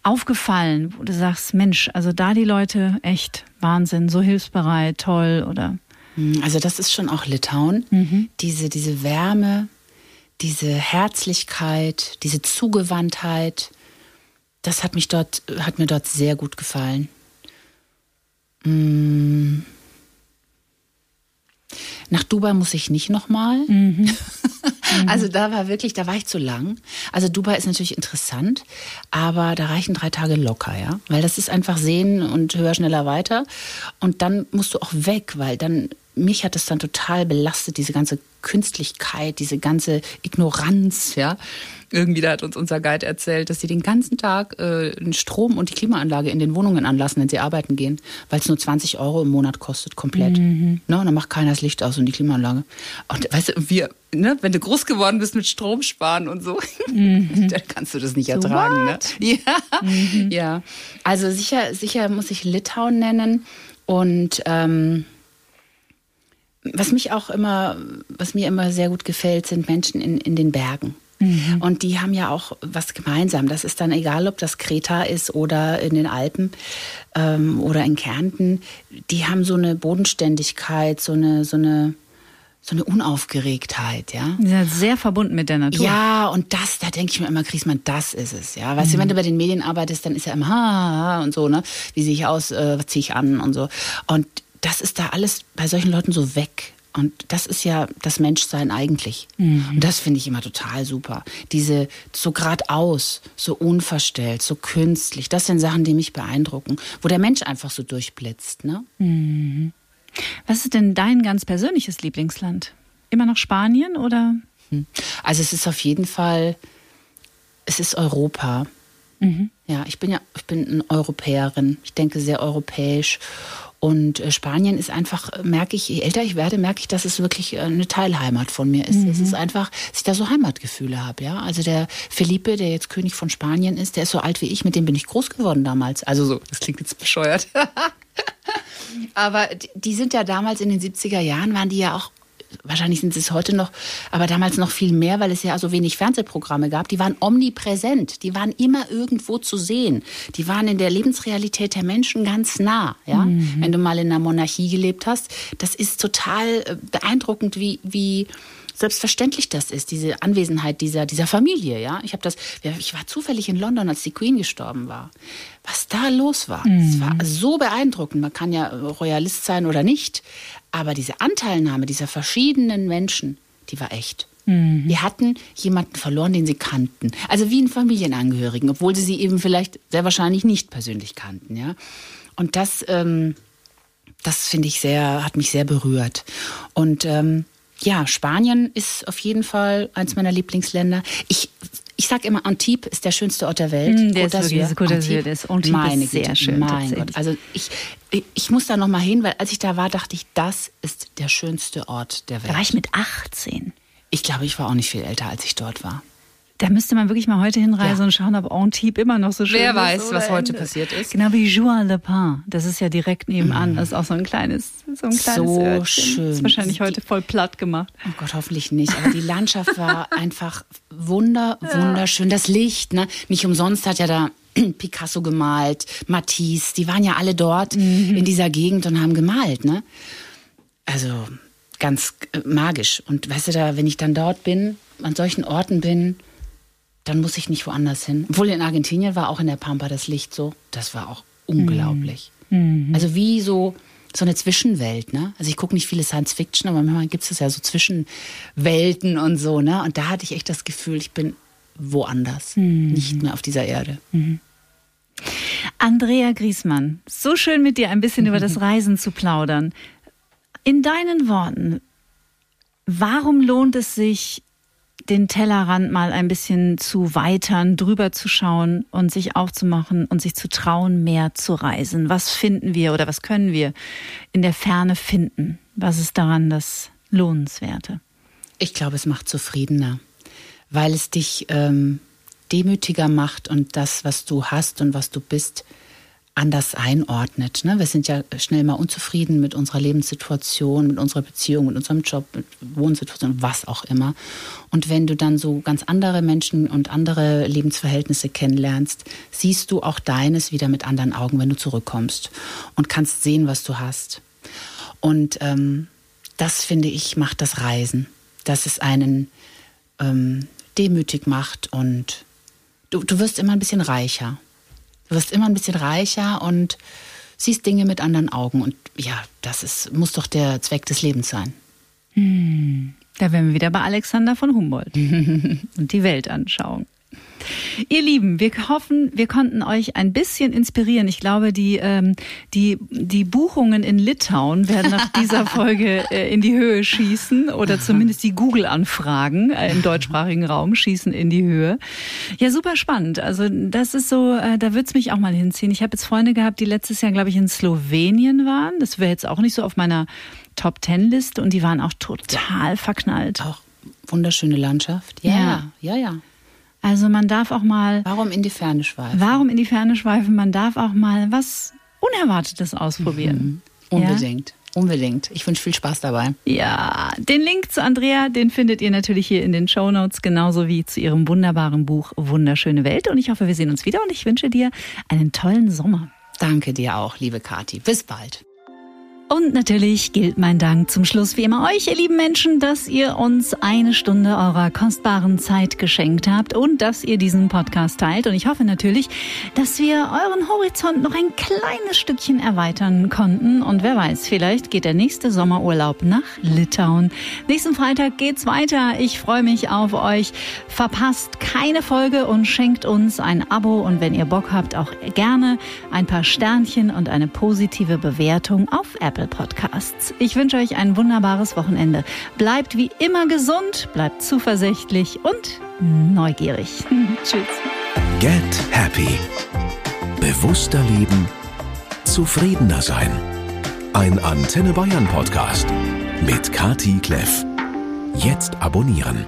aufgefallen, wo du sagst, Mensch, also da die Leute echt Wahnsinn, so hilfsbereit, toll oder? Hm, also das ist schon auch Litauen. Mhm. Diese, diese Wärme, diese Herzlichkeit, diese Zugewandtheit, das hat mich dort, hat mir dort sehr gut gefallen. Mmh. Nach Dubai muss ich nicht nochmal. Mhm. also da war wirklich, da war ich zu lang. Also Dubai ist natürlich interessant, aber da reichen drei Tage locker, ja. Weil das ist einfach sehen und höher, schneller, weiter. Und dann musst du auch weg, weil dann, mich hat das dann total belastet, diese ganze Künstlichkeit, diese ganze Ignoranz, ja. Irgendwie, da hat uns unser Guide erzählt, dass sie den ganzen Tag äh, den Strom und die Klimaanlage in den Wohnungen anlassen, wenn sie arbeiten gehen, weil es nur 20 Euro im Monat kostet, komplett. Mhm. Ne, und dann macht keiner das Licht aus und die Klimaanlage. Und weißt du, wir, ne, wenn du groß geworden bist mit Strom sparen und so, mhm. dann kannst du das nicht ertragen. Ne? Ja, mhm. ja. Also sicher, sicher muss ich Litauen nennen und ähm, was mich auch immer, was mir immer sehr gut gefällt, sind Menschen in, in den Bergen. Mhm. Und die haben ja auch was gemeinsam. Das ist dann egal, ob das Kreta ist oder in den Alpen ähm, oder in Kärnten. Die haben so eine Bodenständigkeit, so eine, so eine, so eine Unaufgeregtheit, ja. Die sind sehr verbunden mit der Natur. Ja, und das, da denke ich mir immer, Griesmann, das ist es, ja. Weißt mhm. du, wenn du bei den Medien arbeitest, dann ist ja immer, ha, ha, und so, ne? Wie sehe ich aus, äh, was ziehe ich an und so. Und das ist da alles bei solchen Leuten so weg. Und das ist ja das Menschsein eigentlich. Mhm. Und das finde ich immer total super. Diese so geradeaus, so unverstellt, so künstlich, das sind Sachen, die mich beeindrucken, wo der Mensch einfach so durchblitzt. Ne? Mhm. Was ist denn dein ganz persönliches Lieblingsland? Immer noch Spanien oder? Hm. Also es ist auf jeden Fall, es ist Europa. Mhm. Ja, ich bin ja, ich bin eine Europäerin. Ich denke sehr europäisch und äh, Spanien ist einfach, merke ich, je älter ich werde, merke ich, dass es wirklich äh, eine Teilheimat von mir ist. Mhm. Es ist einfach, dass ich da so Heimatgefühle habe, ja. Also der Felipe, der jetzt König von Spanien ist, der ist so alt wie ich, mit dem bin ich groß geworden damals. Also so, das klingt jetzt bescheuert. Aber die sind ja damals in den 70er Jahren, waren die ja auch wahrscheinlich sind sie es heute noch, aber damals noch viel mehr, weil es ja so wenig Fernsehprogramme gab. Die waren omnipräsent, die waren immer irgendwo zu sehen. Die waren in der Lebensrealität der Menschen ganz nah. Ja? Mhm. Wenn du mal in einer Monarchie gelebt hast, das ist total äh, beeindruckend, wie, wie selbstverständlich das ist, diese Anwesenheit dieser, dieser Familie. Ja? Ich, das, ich war zufällig in London, als die Queen gestorben war. Was da los war, mhm. es war so beeindruckend. Man kann ja Royalist sein oder nicht, aber diese Anteilnahme dieser verschiedenen Menschen, die war echt. Mhm. Wir hatten jemanden verloren, den sie kannten. Also wie einen Familienangehörigen, obwohl sie sie eben vielleicht sehr wahrscheinlich nicht persönlich kannten. Ja? Und das, ähm, das finde ich sehr, hat mich sehr berührt. Und ähm, ja, Spanien ist auf jeden Fall eins meiner Lieblingsländer. Ich ich sage immer, Antibes ist der schönste Ort der Welt. Mm, der, ist wirklich, Antibes, Antibes, ist Antibes meine sehr Güte, schön. Mein Gott. Also ich, ich muss da noch mal hin, weil als ich da war, dachte ich, das ist der schönste Ort der Welt. Da war ich mit 18. Ich glaube, ich war auch nicht viel älter, als ich dort war. Da müsste man wirklich mal heute hinreisen ja. und schauen, ob Antibes immer noch so schön Wer ist. Wer weiß, was heute passiert ist. Genau wie Juan Le Pin. Das ist ja direkt nebenan. Mm. Das ist auch so ein kleines, so ein kleines So Örtchen. schön. Das ist wahrscheinlich heute voll platt gemacht. Oh Gott, hoffentlich nicht. Aber die Landschaft war einfach wunder, wunderschön. Das Licht, ne? Nicht umsonst hat ja da Picasso gemalt, Matisse. Die waren ja alle dort mhm. in dieser Gegend und haben gemalt, ne? Also ganz äh, magisch. Und weißt du, da, wenn ich dann dort bin, an solchen Orten bin, dann muss ich nicht woanders hin. Obwohl in Argentinien war auch in der Pampa das Licht so. Das war auch unglaublich. Mhm. Also wie so, so eine Zwischenwelt, ne? Also ich gucke nicht viele Science Fiction, aber manchmal gibt es ja so Zwischenwelten und so, ne? Und da hatte ich echt das Gefühl, ich bin woanders, mhm. nicht mehr auf dieser Erde. Mhm. Andrea Griesmann, so schön mit dir ein bisschen über das Reisen zu plaudern. In deinen Worten, warum lohnt es sich, den Tellerrand mal ein bisschen zu weitern, drüber zu schauen und sich aufzumachen und sich zu trauen, mehr zu reisen. Was finden wir oder was können wir in der Ferne finden? Was ist daran das Lohnenswerte? Ich glaube, es macht zufriedener, weil es dich ähm, demütiger macht und das, was du hast und was du bist, anders einordnet. Ne? Wir sind ja schnell mal unzufrieden mit unserer Lebenssituation, mit unserer Beziehung, mit unserem Job, mit Wohnsituation, was auch immer. Und wenn du dann so ganz andere Menschen und andere Lebensverhältnisse kennenlernst, siehst du auch deines wieder mit anderen Augen, wenn du zurückkommst und kannst sehen, was du hast. Und ähm, das finde ich macht das Reisen, dass es einen ähm, demütig macht und du, du wirst immer ein bisschen reicher. Du wirst immer ein bisschen reicher und siehst Dinge mit anderen Augen. Und ja, das ist, muss doch der Zweck des Lebens sein. Hm. Da wären wir wieder bei Alexander von Humboldt und die Weltanschauung. Ihr Lieben, wir hoffen, wir konnten euch ein bisschen inspirieren. Ich glaube, die, ähm, die, die Buchungen in Litauen werden nach dieser Folge äh, in die Höhe schießen oder zumindest die Google-Anfragen äh, im deutschsprachigen Raum schießen in die Höhe. Ja, super spannend. Also das ist so, äh, da wird's mich auch mal hinziehen. Ich habe jetzt Freunde gehabt, die letztes Jahr, glaube ich, in Slowenien waren. Das wäre jetzt auch nicht so auf meiner Top Ten Liste und die waren auch total verknallt. Auch wunderschöne Landschaft. Ja, ja, ja. Also man darf auch mal. Warum in die Ferne schweifen? Warum in die Ferne schweifen? Man darf auch mal was Unerwartetes ausprobieren. Mhm. Unbedingt. Ja? Unbedingt. Ich wünsche viel Spaß dabei. Ja, den Link zu Andrea, den findet ihr natürlich hier in den Show Notes, genauso wie zu ihrem wunderbaren Buch Wunderschöne Welt. Und ich hoffe, wir sehen uns wieder und ich wünsche dir einen tollen Sommer. Danke dir auch, liebe Kathi. Bis bald. Und natürlich gilt mein Dank zum Schluss wie immer euch, ihr lieben Menschen, dass ihr uns eine Stunde eurer kostbaren Zeit geschenkt habt und dass ihr diesen Podcast teilt. Und ich hoffe natürlich, dass wir euren Horizont noch ein kleines Stückchen erweitern konnten. Und wer weiß, vielleicht geht der nächste Sommerurlaub nach Litauen. Nächsten Freitag geht's weiter. Ich freue mich auf euch. Verpasst keine Folge und schenkt uns ein Abo. Und wenn ihr Bock habt, auch gerne ein paar Sternchen und eine positive Bewertung auf Apple. Apple Podcasts. Ich wünsche euch ein wunderbares Wochenende. Bleibt wie immer gesund, bleibt zuversichtlich und neugierig. Tschüss. Get Happy. Bewusster leben, zufriedener sein. Ein Antenne Bayern Podcast mit Kati Kleff. Jetzt abonnieren.